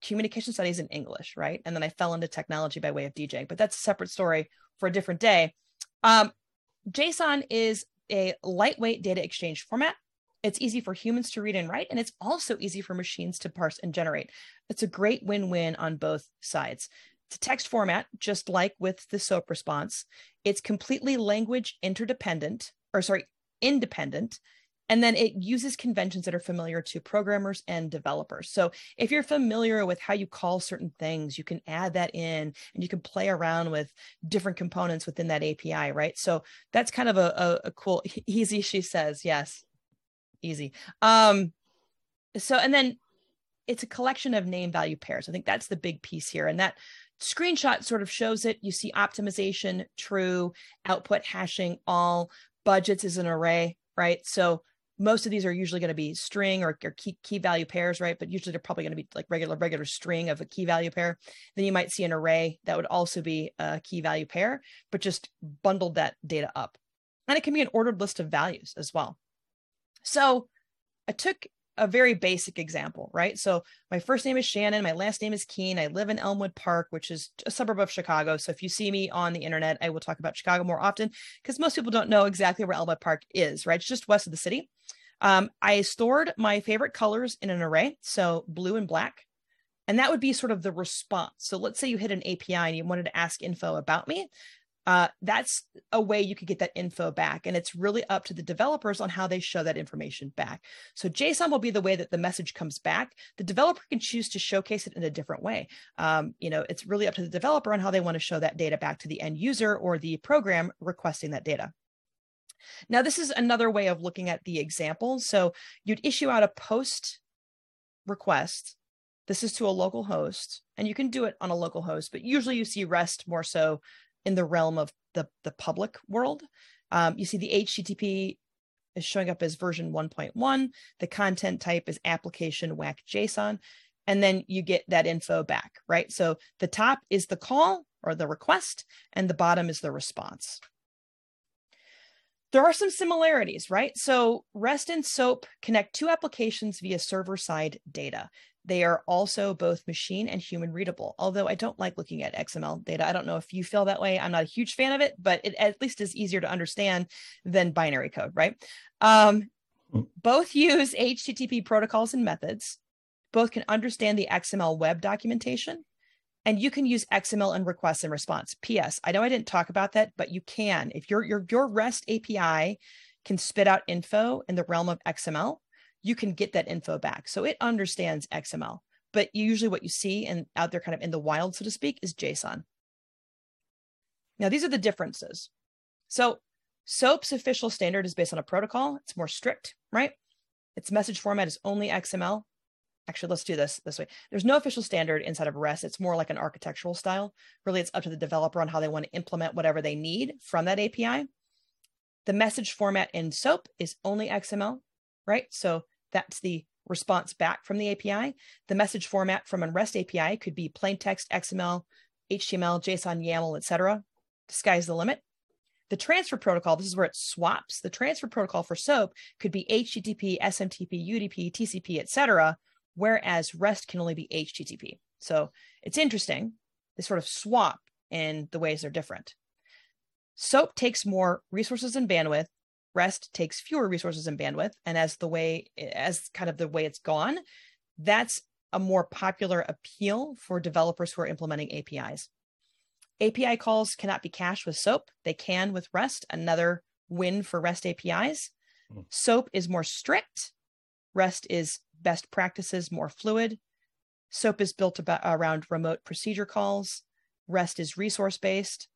communication studies in English. Right. And then I fell into technology by way of DJing. But that's a separate story for a different day. Um, JSON is a lightweight data exchange format. It's easy for humans to read and write, and it's also easy for machines to parse and generate. It's a great win win on both sides. It's a text format, just like with the SOAP response. It's completely language interdependent, or sorry, independent. And then it uses conventions that are familiar to programmers and developers. So if you're familiar with how you call certain things, you can add that in and you can play around with different components within that API, right? So that's kind of a, a, a cool, easy, she says, yes, easy. Um, so, and then it's a collection of name value pairs. I think that's the big piece here. And that screenshot sort of shows it. You see optimization, true, output hashing, all, budgets is an array, right? So most of these are usually going to be string or, or key, key value pairs, right? But usually they're probably going to be like regular, regular string of a key value pair. Then you might see an array that would also be a key value pair, but just bundled that data up. And it can be an ordered list of values as well. So I took a very basic example, right? So my first name is Shannon, my last name is Kuehn. I live in Elmwood Park, which is a suburb of Chicago. So if you see me on the internet, I will talk about Chicago more often because most people don't know exactly where Elmwood Park is, right? It's just west of the city. Um, I stored my favorite colors in an array, so blue and black. And that would be sort of the response. So let's say you hit an API and you wanted to ask info about me uh, that's a way you could get that info back. And it's really up to the developers on how they show that information back. So JSON will be the way that the message comes back. The developer can choose to showcase it in a different way. Um, you know, it's really up to the developer on how they want to show that data back to the end user or the program requesting that data. Now, this is another way of looking at the example. So you'd issue out a post request. This is to a local host, and you can do it on a local host, but usually you see REST more so in the realm of the, the public world. Um, you see the HTTP is showing up as version 1.1. The content type is application WAC JSON. And then you get that info back, right? So the top is the call or the request, and the bottom is the response. There are some similarities, right? So REST and SOAP connect two applications via server side data. They are also both machine and human readable. Although I don't like looking at XML data. I don't know if you feel that way. I'm not a huge fan of it, but it at least is easier to understand than binary code, right? Um, hmm. both use HTTP protocols and methods. Both can understand the XML web documentation. And you can use XML and request and response. P.S. I know I didn't talk about that, but you can. If your your your REST API can spit out info in the realm of XML, you can get that info back. So it understands XML, but usually what you see and out there kind of in the wild, so to speak, is JSON. Now, these are the differences. So SOAP's official standard is based on a protocol. It's more strict, right? Its message format is only XML. Actually, let's do this this way. There's no official standard inside of REST. It's more like an architectural style. Really, it's up to the developer on how they want to implement whatever they need from that API. The message format in SOAP is only XML, right? So that's the response back from the API. The message format from a REST API could be plain text, XML, HTML, JSON, YAML, etc. The sky's the limit. The transfer protocol, this is where it swaps. The transfer protocol for SOAP could be HTTP, SMTP, UDP, TCP, etc., whereas REST can only be HTTP. So it's interesting. They sort of swap in the ways they're different. SOAP takes more resources and bandwidth. REST takes fewer resources and bandwidth. And as the way, as kind of the way it's gone, that's a more popular appeal for developers who are implementing APIs. API calls cannot be cached with SOAP. They can with REST, another win for REST APIs. Mm. SOAP is more strict. REST is best practices, more fluid. SOAP is built about, around remote procedure calls. REST is resource based.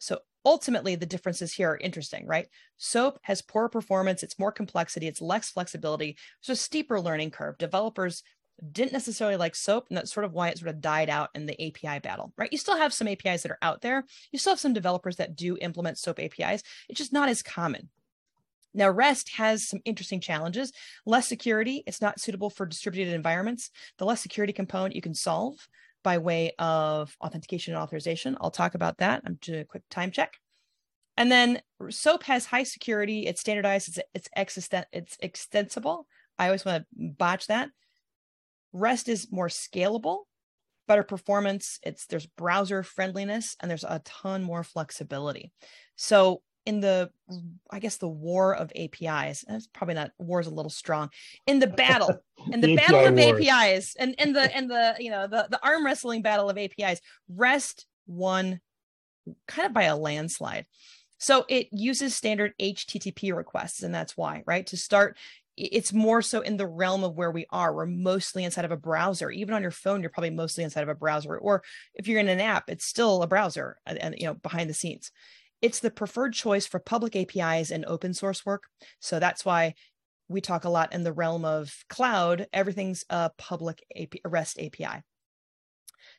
So ultimately, the differences here are interesting, right? SOAP has poorer performance, it's more complexity, it's less flexibility, a steeper learning curve. Developers didn't necessarily like SOAP, and that's sort of why it sort of died out in the API battle, right? You still have some APIs that are out there. You still have some developers that do implement SOAP APIs. It's just not as common. Now, REST has some interesting challenges. Less security, it's not suitable for distributed environments. The less security component you can solve by way of authentication and authorization. I'll talk about that. I'm doing a quick time check. And then SOAP has high security. It's standardized. It's it's, existen- it's extensible. I always want to botch that. REST is more scalable, better performance. It's there's browser friendliness and there's a ton more flexibility. So in the I guess the war of APIs, that's probably not war is a little strong. In the battle, in the, the battle API of wars. APIs, and in the and the you know the the arm wrestling battle of APIs, REST won kind of by a landslide. So it uses standard HTTP requests, and that's why, right? To start, it's more so in the realm of where we are. We're mostly inside of a browser. Even on your phone, you're probably mostly inside of a browser. Or if you're in an app, it's still a browser and, and you know behind the scenes. It's the preferred choice for public APIs and open source work. So that's why we talk a lot in the realm of cloud. Everything's a public AP, REST API.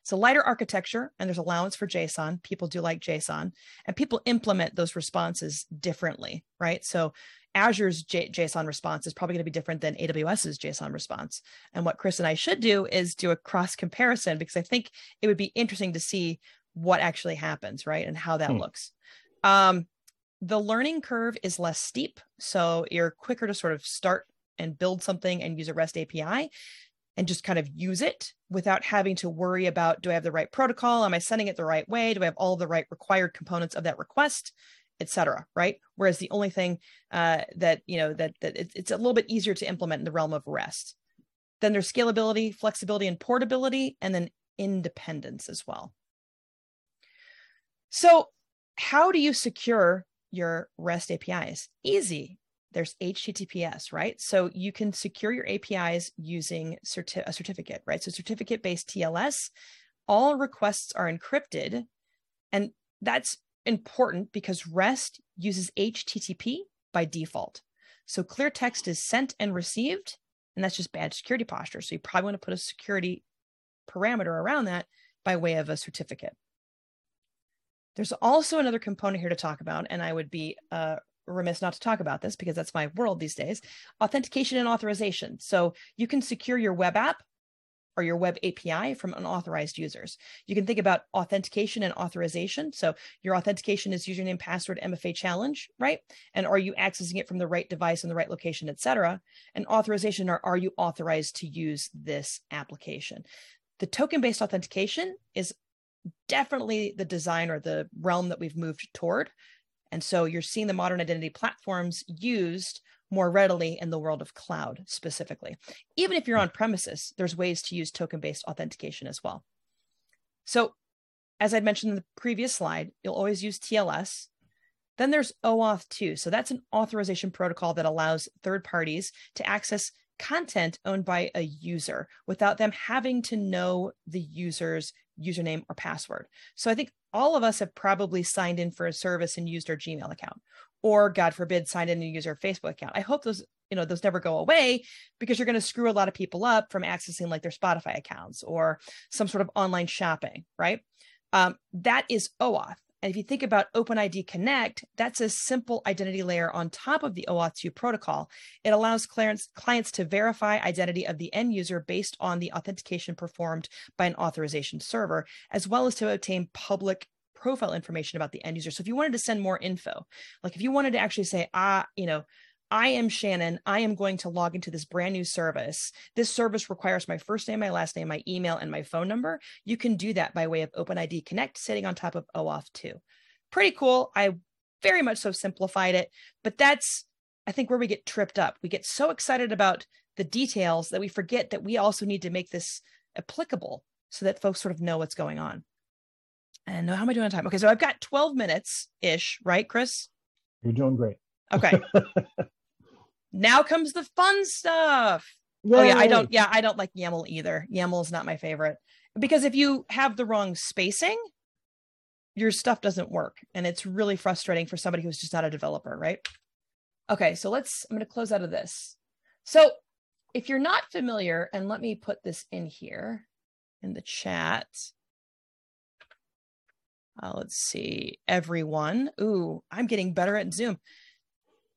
So lighter architecture, and there's allowance for JSON. People do like JSON, and people implement those responses differently, right? So Azure's J- JSON response is probably going to be different than AWS's JSON response. And what Chris and I should do is do a cross comparison because I think it would be interesting to see what actually happens, right? And how that hmm. looks. Um, the learning curve is less steep. So you're quicker to sort of start and build something and use a REST API and just kind of use it without having to worry about do I have the right protocol? Am I sending it the right way? Do I have all the right required components of that request? etc right whereas the only thing uh, that you know that that it's a little bit easier to implement in the realm of rest then there's scalability flexibility and portability and then independence as well so how do you secure your rest apis easy there's https right so you can secure your apis using certi- a certificate right so certificate based tls all requests are encrypted and that's important because REST uses HTTP by default. So clear text is sent and received, and that's just bad security posture. So you probably want to put a security parameter around that by way of a certificate. There's also another component here to talk about, and I would be uh, remiss not to talk about this because that's my world these days authentication and authorization. So you can secure your web app or your web API from unauthorized users. You can think about authentication and authorization. So your authentication is username, password, MFA challenge, right? And are you accessing it from the right device in the right location, et cetera? And authorization are, are you authorized to use this application? The token-based authentication is definitely the design or the realm that we've moved toward. And so you're seeing the modern identity platforms used more readily in the world of cloud specifically. Even if you're on premises, there's ways to use token based authentication as well. So, as I mentioned in the previous slide, you'll always use TLS. Then there's OAuth 2. So that's an authorization protocol that allows third parties to access content owned by a user without them having to know the user's username or password. So I think all of us have probably signed in for a service and used our Gmail account, or God forbid, signed in and use our Facebook account. I hope those, you know, those never go away because you're going to screw a lot of people up from accessing like their Spotify accounts or some sort of online shopping, right? Um, that is OAuth. And if you think about OpenID Connect, that's a simple identity layer on top of the OAuth 2 protocol. It allows clients to verify identity of the end user based on the authentication performed by an authorization server, as well as to obtain public profile information about the end user. So if you wanted to send more info, like if you wanted to actually say, ah, you know, I am Shannon. I am going to log into this brand new service. This service requires my first name, my last name, my email, and my phone number. You can do that by way of OpenID Connect sitting on top of OAuth 2. Pretty cool. I very much so simplified it, but that's, I think, where we get tripped up. We get so excited about the details that we forget that we also need to make this applicable so that folks sort of know what's going on. And how am I doing on time? Okay, so I've got 12 minutes ish, right, Chris? You're doing great. Okay. now comes the fun stuff. Yay. Oh yeah, I don't. Yeah, I don't like YAML either. YAML is not my favorite because if you have the wrong spacing, your stuff doesn't work, and it's really frustrating for somebody who's just not a developer, right? Okay, so let's. I'm going to close out of this. So, if you're not familiar, and let me put this in here in the chat. Uh, let's see, everyone. Ooh, I'm getting better at Zoom.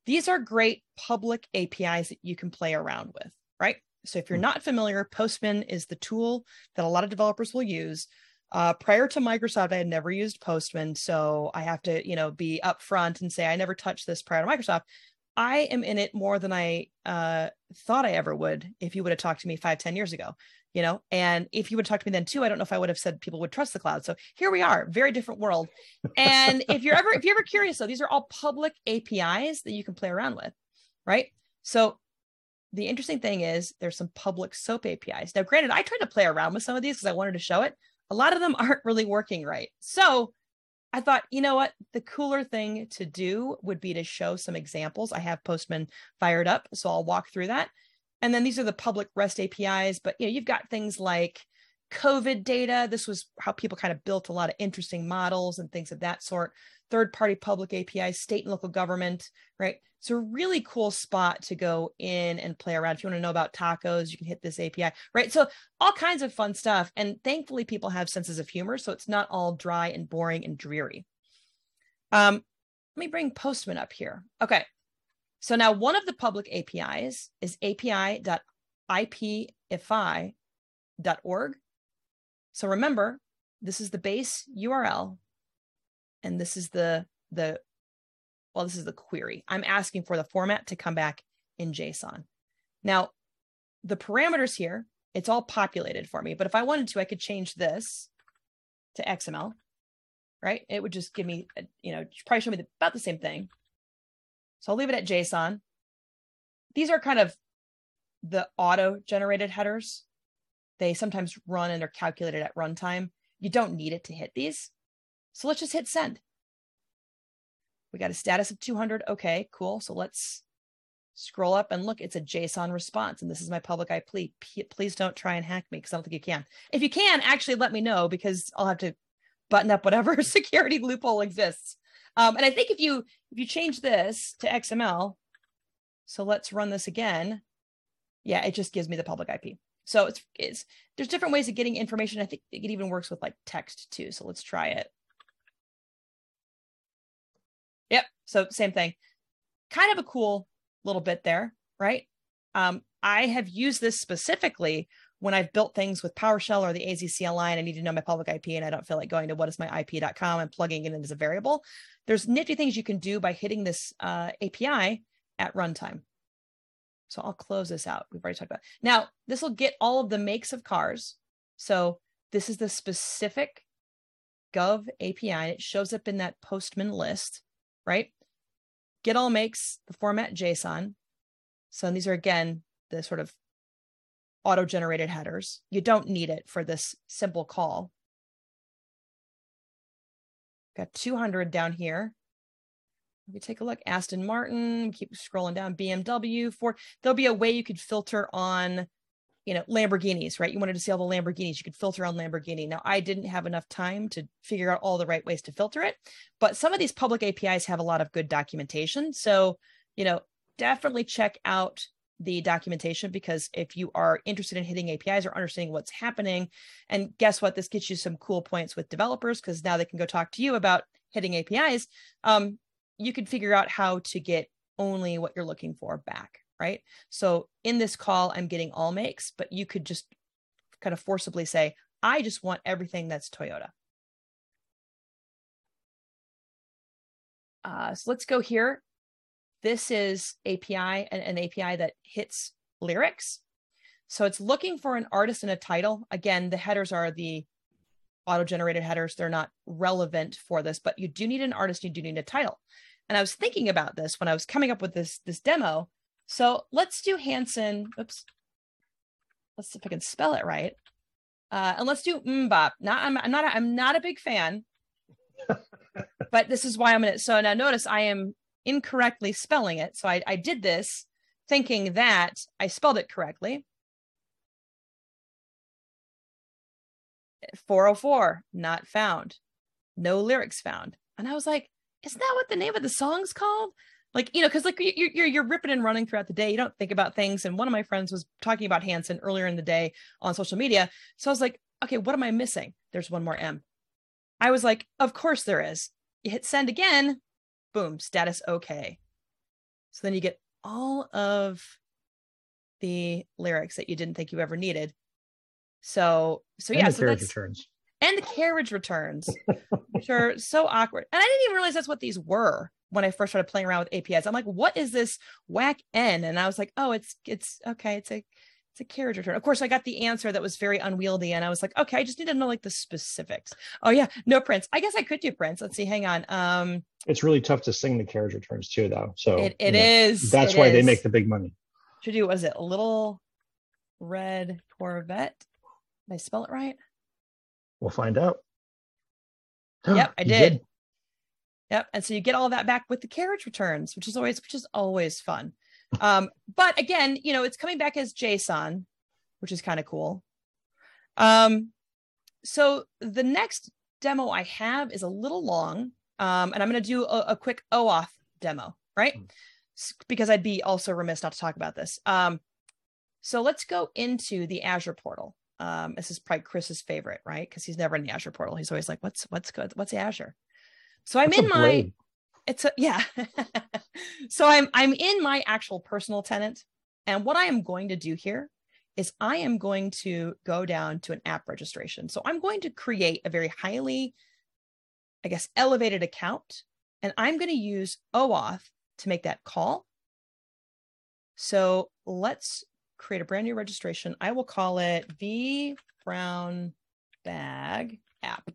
These are great public APIs that you can play around with, right? So if you're hmm. not familiar, Postman is the tool that a lot of developers will use. Uh, prior to Microsoft, I had never used Postman, so I have to, you know, be upfront and say I never touched this prior to Microsoft. I am in it more than I uh, thought I ever would if you would have talked to me five, ten years ago you know and if you would talk to me then too i don't know if i would have said people would trust the cloud so here we are very different world and if you're ever if you're ever curious though these are all public apis that you can play around with right so the interesting thing is there's some public soap apis now granted i tried to play around with some of these because i wanted to show it a lot of them aren't really working right so I thought, you know what? The cooler thing to do would be to show some examples. I have Postman fired up, so I'll walk through that. And then these are the public REST APIs, but you know, you've got things like COVID data. This was how people kind of built a lot of interesting models and things of that sort. Third party public APIs, state and local government, right? It's a really cool spot to go in and play around. If you want to know about tacos, you can hit this API, right? So all kinds of fun stuff. And thankfully, people have senses of humor. So it's not all dry and boring and dreary. Um, let me bring Postman up here. Okay. So now one of the public APIs is api.ipify.org. So remember, this is the base URL and this is the the well this is the query. I'm asking for the format to come back in JSON. Now, the parameters here, it's all populated for me, but if I wanted to I could change this to XML, right? It would just give me, you know, probably show me the, about the same thing. So I'll leave it at JSON. These are kind of the auto generated headers. They sometimes run and are calculated at runtime. You don't need it to hit these. So let's just hit send. We got a status of 200. Okay, cool. So let's scroll up and look. It's a JSON response. And this is my public IP. Please don't try and hack me because I don't think you can. If you can, actually let me know because I'll have to button up whatever security loophole exists. Um, and I think if you if you change this to XML, so let's run this again. Yeah, it just gives me the public IP. So it's it's there's different ways of getting information. I think it even works with like text too. So let's try it. Yep. So same thing. Kind of a cool little bit there, right? Um, I have used this specifically when I've built things with PowerShell or the AZ CLI and I need to know my public IP and I don't feel like going to what is my IP.com and plugging it in as a variable. There's nifty things you can do by hitting this uh, API at runtime. So I'll close this out. We've already talked about. It. Now, this will get all of the makes of cars. So this is the specific Gov API. It shows up in that Postman list, right? Get all makes, the format JSON. So these are again the sort of auto generated headers. You don't need it for this simple call. Got 200 down here. Let me take a look. Aston Martin, keep scrolling down. BMW, Ford. There'll be a way you could filter on, you know, Lamborghinis, right? You wanted to see all the Lamborghinis. You could filter on Lamborghini. Now, I didn't have enough time to figure out all the right ways to filter it, but some of these public APIs have a lot of good documentation. So, you know, definitely check out the documentation because if you are interested in hitting APIs or understanding what's happening, and guess what, this gets you some cool points with developers because now they can go talk to you about hitting APIs. Um, you can figure out how to get only what you're looking for back, right? So in this call, I'm getting all makes, but you could just kind of forcibly say, I just want everything that's Toyota. Uh, so let's go here this is API, an, an API that hits lyrics. So it's looking for an artist and a title. Again, the headers are the auto-generated headers. They're not relevant for this, but you do need an artist. You do need a title. And I was thinking about this when I was coming up with this this demo. So let's do Hanson. Oops. Let's see if I can spell it right. Uh, and let's do MMMBop. Not I'm, I'm not a, I'm not a big fan, but this is why I'm in it. So now notice I am incorrectly spelling it. So I, I did this thinking that I spelled it correctly. 404, not found. No lyrics found. And I was like, isn't that what the name of the song's called? Like, you know, because like you're, you're, you're ripping and running throughout the day. You don't think about things. And one of my friends was talking about Hanson earlier in the day on social media. So I was like, okay, what am I missing? There's one more M. I was like, of course there is. You hit send again, boom, status okay. So then you get all of the lyrics that you didn't think you ever needed. So so and yeah, so carriage that's returns. and the carriage returns, which are so awkward. And I didn't even realize that's what these were when I first started playing around with APIs. I'm like, what is this whack N? And I was like, oh, it's it's okay, it's a it's a carriage return. Of course, I got the answer that was very unwieldy, and I was like, okay, I just need to know like the specifics. Oh yeah, no Prince. I guess I could do Prince. Let's see. Hang on. Um, It's really tough to sing the carriage returns too, though. So it, it you know, is. That's it why they make the big money. Should do. Was it a little red Corvette? Did I spell it right? We'll find out. Yep, I You did. Yep. And so you get all that back with the carriage returns, which is always which is always fun. Um, but again, you know, it's coming back as JSON, which is kind of cool. Um, so the next demo I have is a little long, um, and I'm going to do a, a quick OAuth demo, right? Mm. Because I'd be also remiss not to talk about this. Um, so let's go into the Azure portal. Um, this is probably Chris's favorite, right? Because he's never in the Azure portal. He's always like, "What's what's good? What's Azure?" So I'm What's in my? It's a yeah. So i'm i'm in my actual personal tenant and what i am going to do here is i am going to go down to an app registration. So i'm going to create a very highly i guess elevated account and i'm going to use oauth to make that call. So let's create a brand new registration. I will call it v brown bag app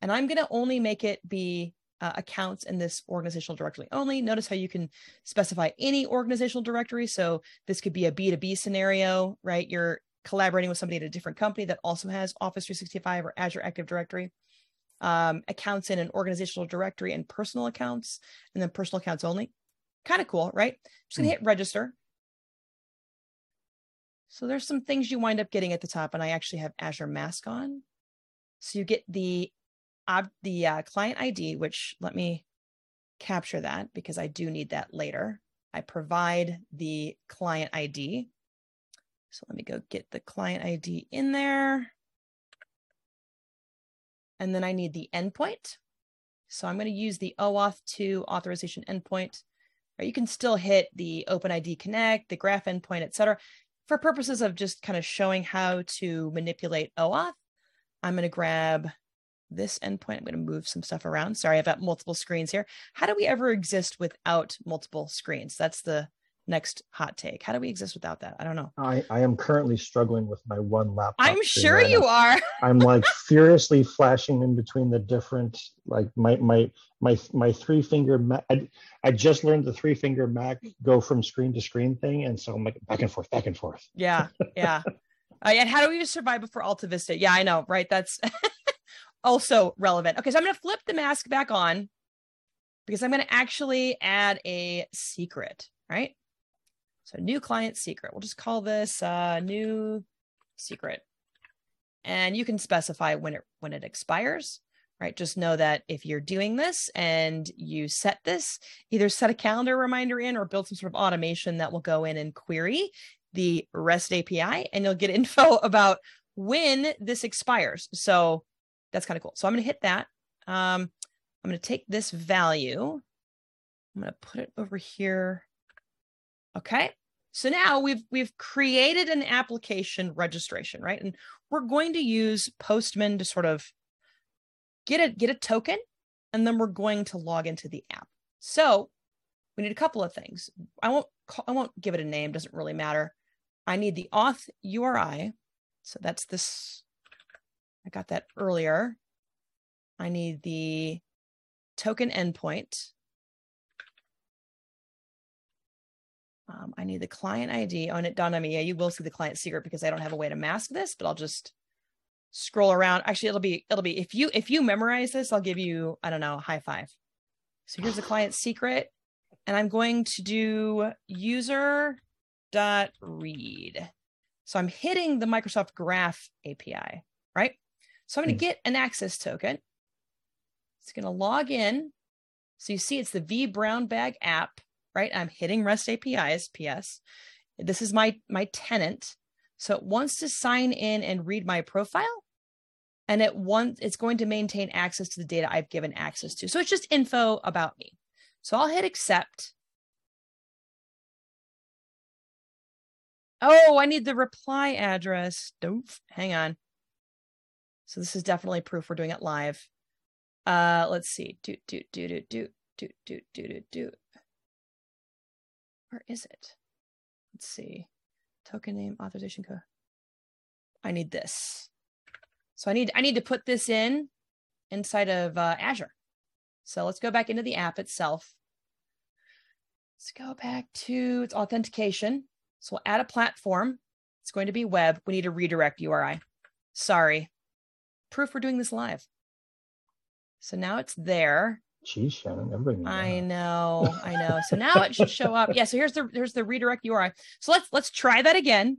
and i'm going to only make it be uh, accounts in this organizational directory only. Notice how you can specify any organizational directory. So this could be a B2B scenario, right? You're collaborating with somebody at a different company that also has Office 365 or Azure Active Directory. Um, accounts in an organizational directory and personal accounts, and then personal accounts only. Kind of cool, right? Just gonna Hmm. hit register. So there's some things you wind up getting at the top, and I actually have Azure Mask on. So you get the ob- the uh, client ID, which let me capture that because I do need that later. I provide the client ID. So let me go get the client ID in there. And then I need the endpoint. So I'm going to use the OAuth 2 authorization endpoint. Or you can still hit the OpenID Connect, the Graph endpoint, et cetera. For purposes of just kind of showing how to manipulate OAuth, I'm going to grab this endpoint. I'm going to move some stuff around. Sorry, I've got multiple screens here. How do we ever exist without multiple screens? That's the next hot take. How do we exist without that? I don't know. I, I am currently struggling with my one laptop. I'm sure right you now. are. I'm like furiously flashing in between the different like my my my my three finger Mac. I, I just learned the three finger Mac go from screen to screen thing, and so I'm like back and forth, back and forth. Yeah, yeah. Uh, and how do we survive before AltaVista? Yeah, I know, right? That's also relevant. Okay, so I'm going to flip the mask back on. because I'm going to actually add a secret, right? So new client secret. We'll just call this uh, new secret. And you can specify when it when it expires, right? Just know that if you're doing this and you set this, either set a calendar reminder in or build some sort of automation that will go in and query the REST API and you'll get info about when this expires. So that's kind of cool. So I'm going to hit that. Um, I'm going to take this value. I'm going to put it over here. Okay. So now we've we've created an application registration, right? And we're going to use Postman to sort of get a get a token, and then we're going to log into the app. So we need a couple of things. I won't call, I won't give it a name, doesn't really matter. I need the auth URI. So that's this. I got that earlier. I need the token endpoint. Um, I need the client ID. Oh, and it dawned on me, yeah, you will see the client secret because I don't have a way to mask this, but I'll just scroll around. Actually, it'll be it'll be if you if you memorize this, I'll give you I don't know a high five. So here's the client secret, and I'm going to do user dot read. So I'm hitting the Microsoft Graph API? So I'm going to hmm. get an access token. It's going to log in. So you see it's the vBrownBag app right? I'm hitting REST APIs, PS. This is my my tenant. So it wants to sign in and read my profile. And it wants it's going to maintain access to the data I've given access to. So it's just info about me. So I'll hit accept. Oh, I need the reply address. Don't hang on. So this is definitely proof we're doing it live. Uh, let's see. Do do do do do do do do do do. Where is it? Let's see. Token name, authorization code. I need this. So I need I need to put this in inside of uh, Azure. So let's go back into the app itself. Let's go back to its authentication. So we'll add a platform. It's going to be web. We need a redirect URI. Sorry. Proof we're doing this live. So now it's there. Geez, Shannon, everybody. I know, I know. So now it should show up. Yeah. So here's the here's the redirect URI. So let's let's try that again,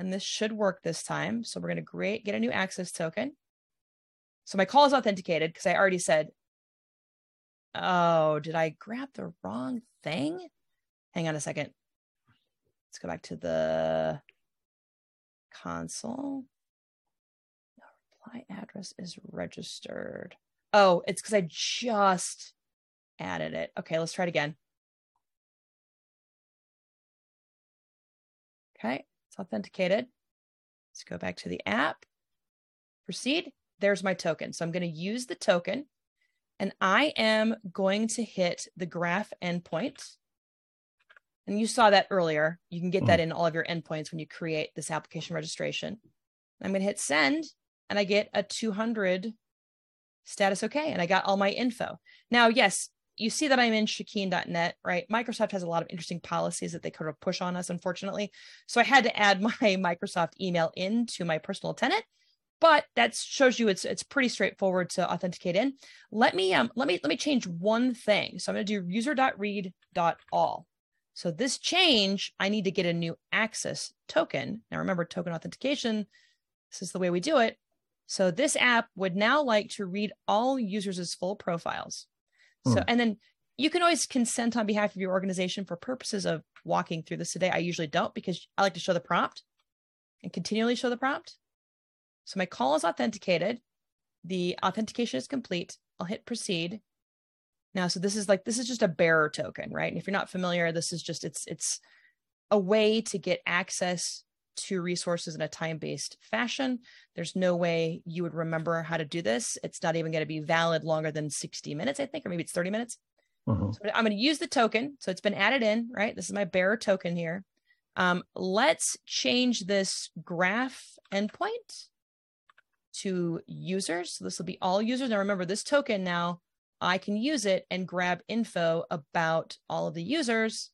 and this should work this time. So we're gonna create get a new access token. So my call is authenticated because I already said. Oh, did I grab the wrong thing? Hang on a second. Let's go back to the console. Reply address is registered. Oh, it's because I just added it. Okay, let's try it again. Okay, it's authenticated. Let's go back to the app. Proceed. There's my token. So I'm going to use the token and I am going to hit the graph endpoint. And you saw that earlier. You can get that hmm. in all of your endpoints when you create this application registration. I'm going to hit send and I get a 200 status okay. And I got all my info. Now, yes, you see that I'm in Shakeen.net, right? Microsoft has a lot of interesting policies that they could have push on us, unfortunately. So I had to add my Microsoft email into my personal tenant, but that shows you it's it's pretty straightforward to authenticate in. Let me um let me let me change one thing. So I'm going to do user.read.all. So this change, I need to get a new access token. Now remember token authentication. This is the way we do it. So this app would now like to read all users' full profiles. So, hmm. and then you can always consent on behalf of your organization for purposes of walking through this today. I usually don't because I like to show the prompt and continually show the prompt. So my call is authenticated. The authentication is complete. I'll hit proceed. Now, so this is like this is just a bearer token, right? And if you're not familiar, this is just it's it's a way to get access to resources in a time-based fashion. There's no way you would remember how to do this. It's not even going to be valid longer than 60 minutes, I think, or maybe it's 30 minutes. Mm-hmm. So I'm going to use the token. So it's been added in, right? This is my bearer token here. Um, let's change this graph endpoint to users. So this will be all users. Now remember this token now, I can use it and grab info about all of the users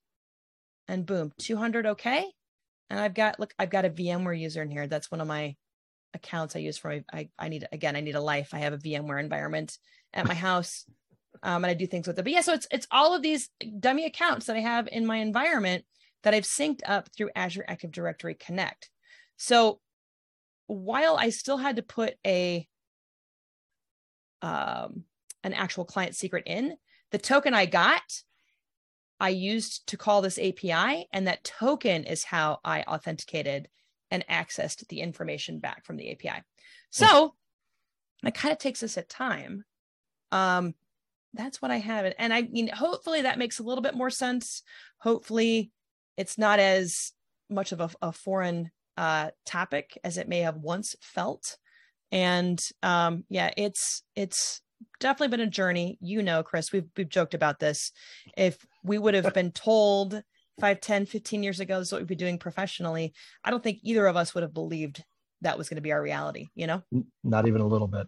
and boom, 200 okay. And I've got, look, I've got a VMware user in here. That's one of my accounts I use for my, I, I need, again, I need a life. I have a VMware environment at my house. um, and I do things with it. But yeah, so it's it's all of these dummy accounts that I have in my environment that I've synced up through Azure Active Directory Connect. So while I still had to put a um, an actual client secret in, the token I got, I used to call this API, and that token is how I authenticated and accessed the information back from the API. So it kind of takes us a time. Um, that's what I have. And I mean, hopefully that makes a little bit more sense. Hopefully it's not as much of a, a foreign uh, topic as it may have once felt. And um, yeah, it's it's definitely been a journey. You know, Chris, we've we've joked about this. If we would have been told 5, 10, 15 years ago this is what we'd be doing professionally, I don't think either of us would have believed that was going to be our reality, you know? Not even a little bit.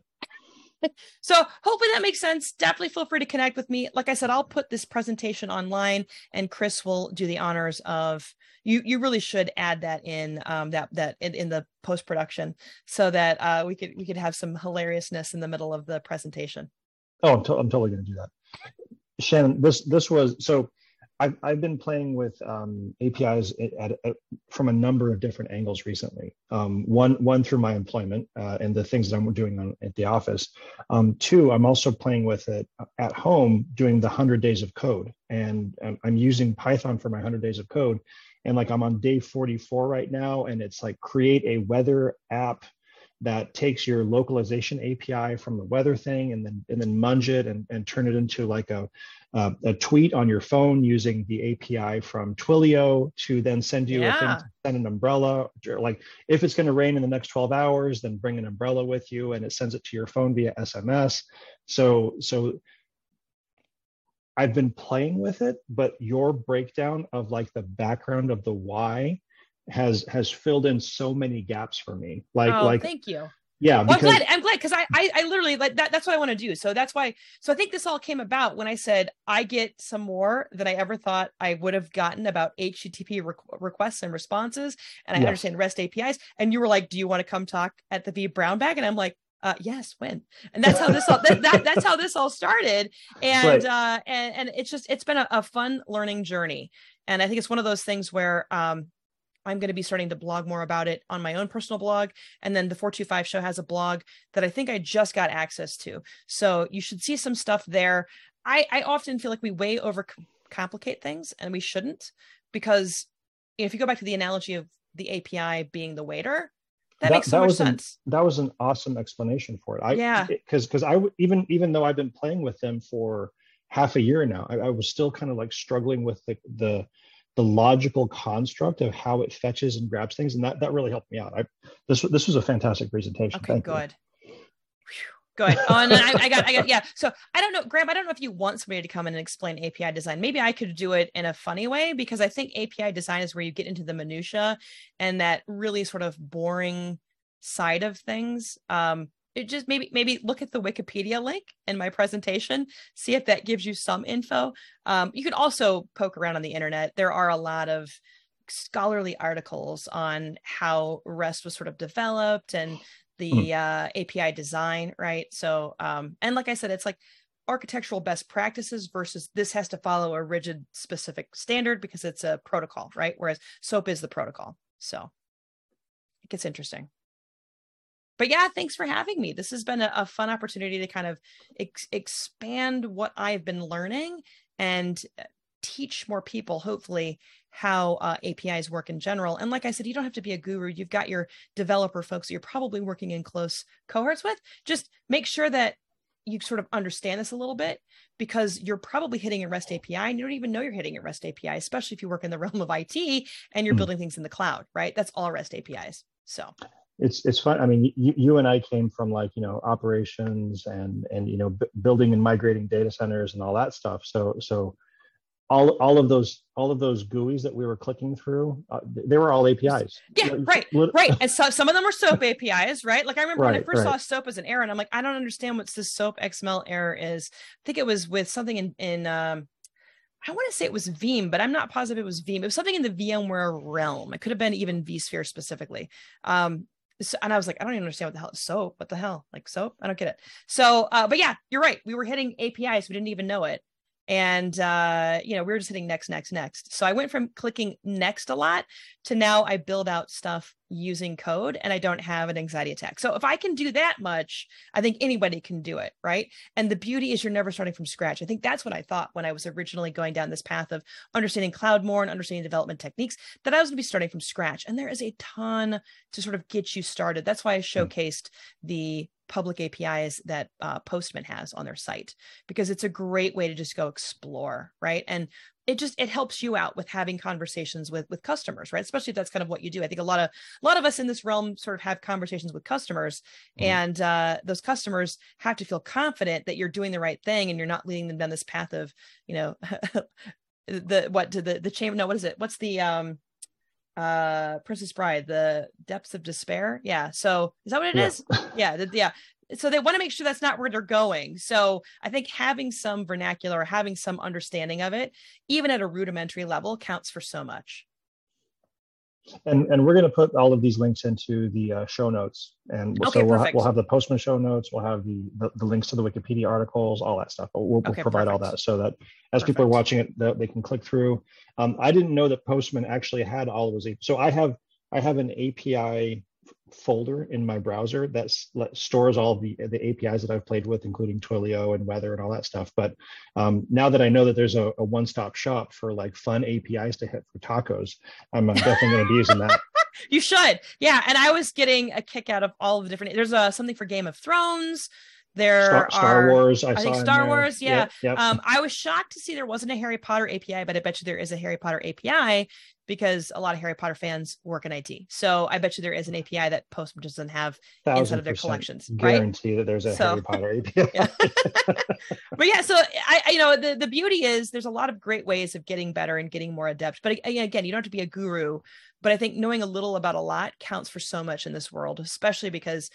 so hopefully that makes sense. Definitely feel free to connect with me. Like I said, I'll put this presentation online and Chris will do the honors of you you really should add that in um that that in, in the post production so that uh we could we could have some hilariousness in the middle of the presentation. Oh, I'm, to- I'm totally going to do that. Shannon, this this was so I've, I've been playing with um, APIs at, at, from a number of different angles recently. Um, one, one through my employment uh, and the things that I'm doing on, at the office. Um, two, I'm also playing with it at home doing the 100 days of code. And I'm using Python for my 100 days of code. And like I'm on day 44 right now, and it's like create a weather app that takes your localization API from the weather thing and then and then munge it and, and turn it into like a uh, a tweet on your phone using the API from Twilio to then send you yeah. a thing to send an umbrella. Like if it's going to rain in the next 12 hours, then bring an umbrella with you and it sends it to your phone via SMS. So so I've been playing with it, but your breakdown of like the background of the why has has filled in so many gaps for me. Like oh, like thank you yeah well, i'm glad i'm glad because I, I, I literally like that that's what i want to do so that's why so i think this all came about when i said i get some more than i ever thought i would have gotten about http requ- requests and responses and i yes. understand rest apis and you were like do you want to come talk at the vBrownBag and i'm like uh, yes, when, and that's how this all that, that, that's how this all started, and right. uh, and and it's just it's been a, a, fun learning journey, and I think it's one of those things where um, I'm going to be starting to blog more about it on my own personal blog. And then the 425 show has a blog that I think I just got access to. So you should see some stuff there. I, I often feel like we way overcomplicate things and we shouldn't because if you go back to the analogy of the API being the waiter, that, that makes so that much sense. An, that was an awesome explanation for it. I, yeah. Because because I even even though I've been playing with them for half a year now, I, I was still kind of like struggling with the the the logical construct of how it fetches and grabs things, and that that really helped me out. I this this was a fantastic presentation. Okay, Thank good. Good. Oh, and I, I, got, I got, yeah. So I don't know, Graham. I don't know if you want somebody to come in and explain API design. Maybe I could do it in a funny way because I think API design is where you get into the minutia and that really sort of boring side of things. Um, it just maybe maybe look at the Wikipedia link in my presentation, see if that gives you some info. Um, you can also poke around on the internet. There are a lot of scholarly articles on how REST was sort of developed and the mm. uh, API design, right? So, um, and like I said, it's like architectural best practices versus this has to follow a rigid specific standard because it's a protocol, right? Whereas SOAP is the protocol. So it gets interesting but yeah, thanks for having me. This has been a, a fun opportunity to kind of ex- expand what I've been learning and uh, teach more people, hopefully, how uh, APIs work in general. And like I said, you don't have to be a guru. You've got your developer folks that you're probably working in close cohorts with. Just make sure that you sort of understand this a little bit because you're probably hitting a REST API and you don't even know you're hitting a REST API, especially if you work in the realm of IT and you're mm-hmm. building things in the cloud, right? That's all REST APIs. So it's it's fun. I mean, you, you and I came from like you know operations and and you know b- building and migrating data centers and all that stuff. So so all all of those all of those GUIs that we were clicking through, uh, they were all APIs. Yeah, right, right. And so some of them were SOAP APIs, right? Like I remember right, when I first right. saw SOAP as an error, and I'm like, I don't understand what this SOAP XML error is. I think it was with something in in um, I want to say it was Veeam, but I'm not positive it was Veeam. It was something in the VMware realm. It could have been even vSphere specifically. Um, so, and I was like, I don't even understand what the hell is soap. What the hell? Like soap? I don't get it. So, uh, but yeah, you're right. We were hitting APIs. We didn't even know it and uh, you know we were just hitting next next next. So i went from clicking next a lot to now i build out stuff using code and i don't have an anxiety attack. So if i can do that much i think anybody can do it right? And the beauty is you're never starting from scratch. I think that's what i thought when i was originally going down this path of understanding cloud more and understanding development techniques that i was going to be starting from scratch. And there is a ton to sort of get you started. That's why i hmm. showcased the public APIs that uh, Postman has on their site because it's a great way to just go explore, right? And it just it helps you out with having conversations with with customers, right? Especially if that's kind of what you do. I think a lot of a lot of us in this realm sort of have conversations with customers, mm-hmm. and uh, those customers have to feel confident that you're doing the right thing and you're not leading them down this path of you know the what to the the chamber. No, what is it? What's the um uh Princess Bride, the depths of despair. Yeah. So is that what it yeah. is? yeah. The, yeah. So they want to make sure that's not where they're going. So I think having some vernacular, or having some understanding of it, even at a rudimentary level, counts for so much and and we're going to put all of these links into the uh, show notes. And okay, so we'll, ha- we'll have the postman show notes. We'll have the, the, the links to the wikipedia articles all that stuff. We'll, we'll okay, provide perfect. all that so that as perfect. people are watching it that they can click through. Um, i didn't know that postman actually had all of those so i have i have an api folder in my browser that stores all the the APIs that I've played with, including Twilio and Weather and all that stuff. But um, now that I know that there's a, a one-stop shop for like fun APIs to hit for tacos, I'm, definitely going to be using that. you should, yeah. And I was getting a kick out of all of the different. There's a uh, something for Game of Thrones. There Star, are Star Wars. I, I think Star Wars. Yeah. Yep, yep. Um, I was shocked to see there wasn't a Harry Potter API, but I bet you there is a Harry Potter API because a lot of Harry Potter fans work in IT. So I bet you there is an API that Postman doesn't have inside of their collections. Guarantee right? that there's a so, Harry Potter API. Yeah. but yeah, so I, I, you know, the, the beauty is there's a lot of great ways of getting better and getting more adept. But again, you don't have to be a guru. But I think knowing a little about a lot counts for so much in this world, especially because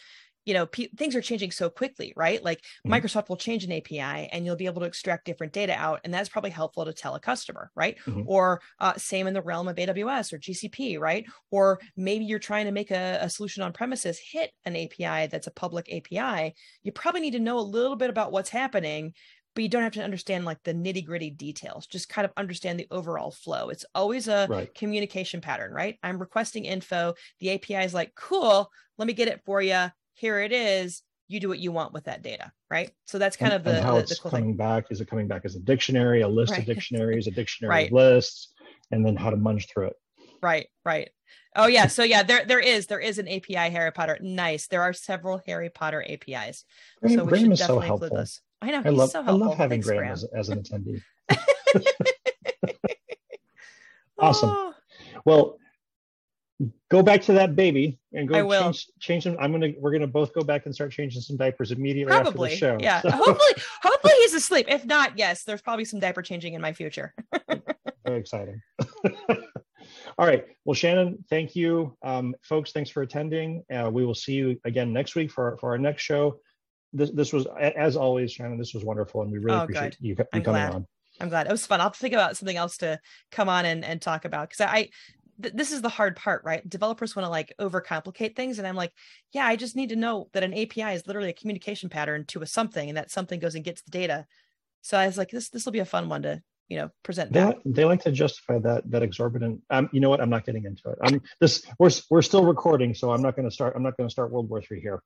you know p- things are changing so quickly right? Like mm-hmm. microsoft will change an api and you'll be able to extract different data out and that's probably helpful to tell a customer right? Mm-hmm. or uh, same in the realm of aws or gcp right? Or maybe you're trying to make a, a solution on premises hit an api that's a public api you probably need to know a little bit about what's happening but you don't have to understand like the nitty gritty details. Just kind of understand the overall flow. It's always a right. communication pattern right? I'm requesting info. The api is like cool let me get it for you here it is you do what you want with that data right? So that's kind and, of the, how the, it's cool coming thing. back is it coming back as a dictionary a list right. of dictionaries a dictionary right. of lists and then how to munch through it? Right right. Oh yeah. So yeah there there is there is an api harry potter. Nice. There are several harry potter apis graham, so we graham should definitely so include this i know i love so i love having Thanks, graham, graham. As, as, an attendee. Awesome. Oh. well go back to that baby and go change, change them. I'm gonna we're gonna both go back and start changing some diapers immediately probably, after the show. Yeah. So. hopefully, hopefully he's asleep. If not, yes, there's probably some diaper changing in my future. Very exciting. All right. Well, Shannon, thank you. Um, folks, thanks for attending. Uh, we will see you again next week for, for our next show. This, this was, as always, Shannon, this was wonderful. And we really oh, appreciate you, you coming glad. on. I'm glad it was fun. I'll think about something else to come on and, and talk about because I, th- this is the hard part, right? Developers want to like overcomplicate things. And I'm like, yeah, I just need to know that an API is literally a communication pattern to a something and that something goes and gets the data. So I was like, this this will be a fun one to you know present they, they like to justify that that exorbitant um you know what? I'm not getting into it. I'm this we're we're still recording so i'm not going to start i'm not going to start world war three here.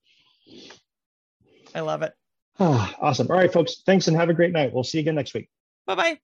I love it. Oh, awesome. All right folks thanks and have a great night. We'll see you again next week. Bye bye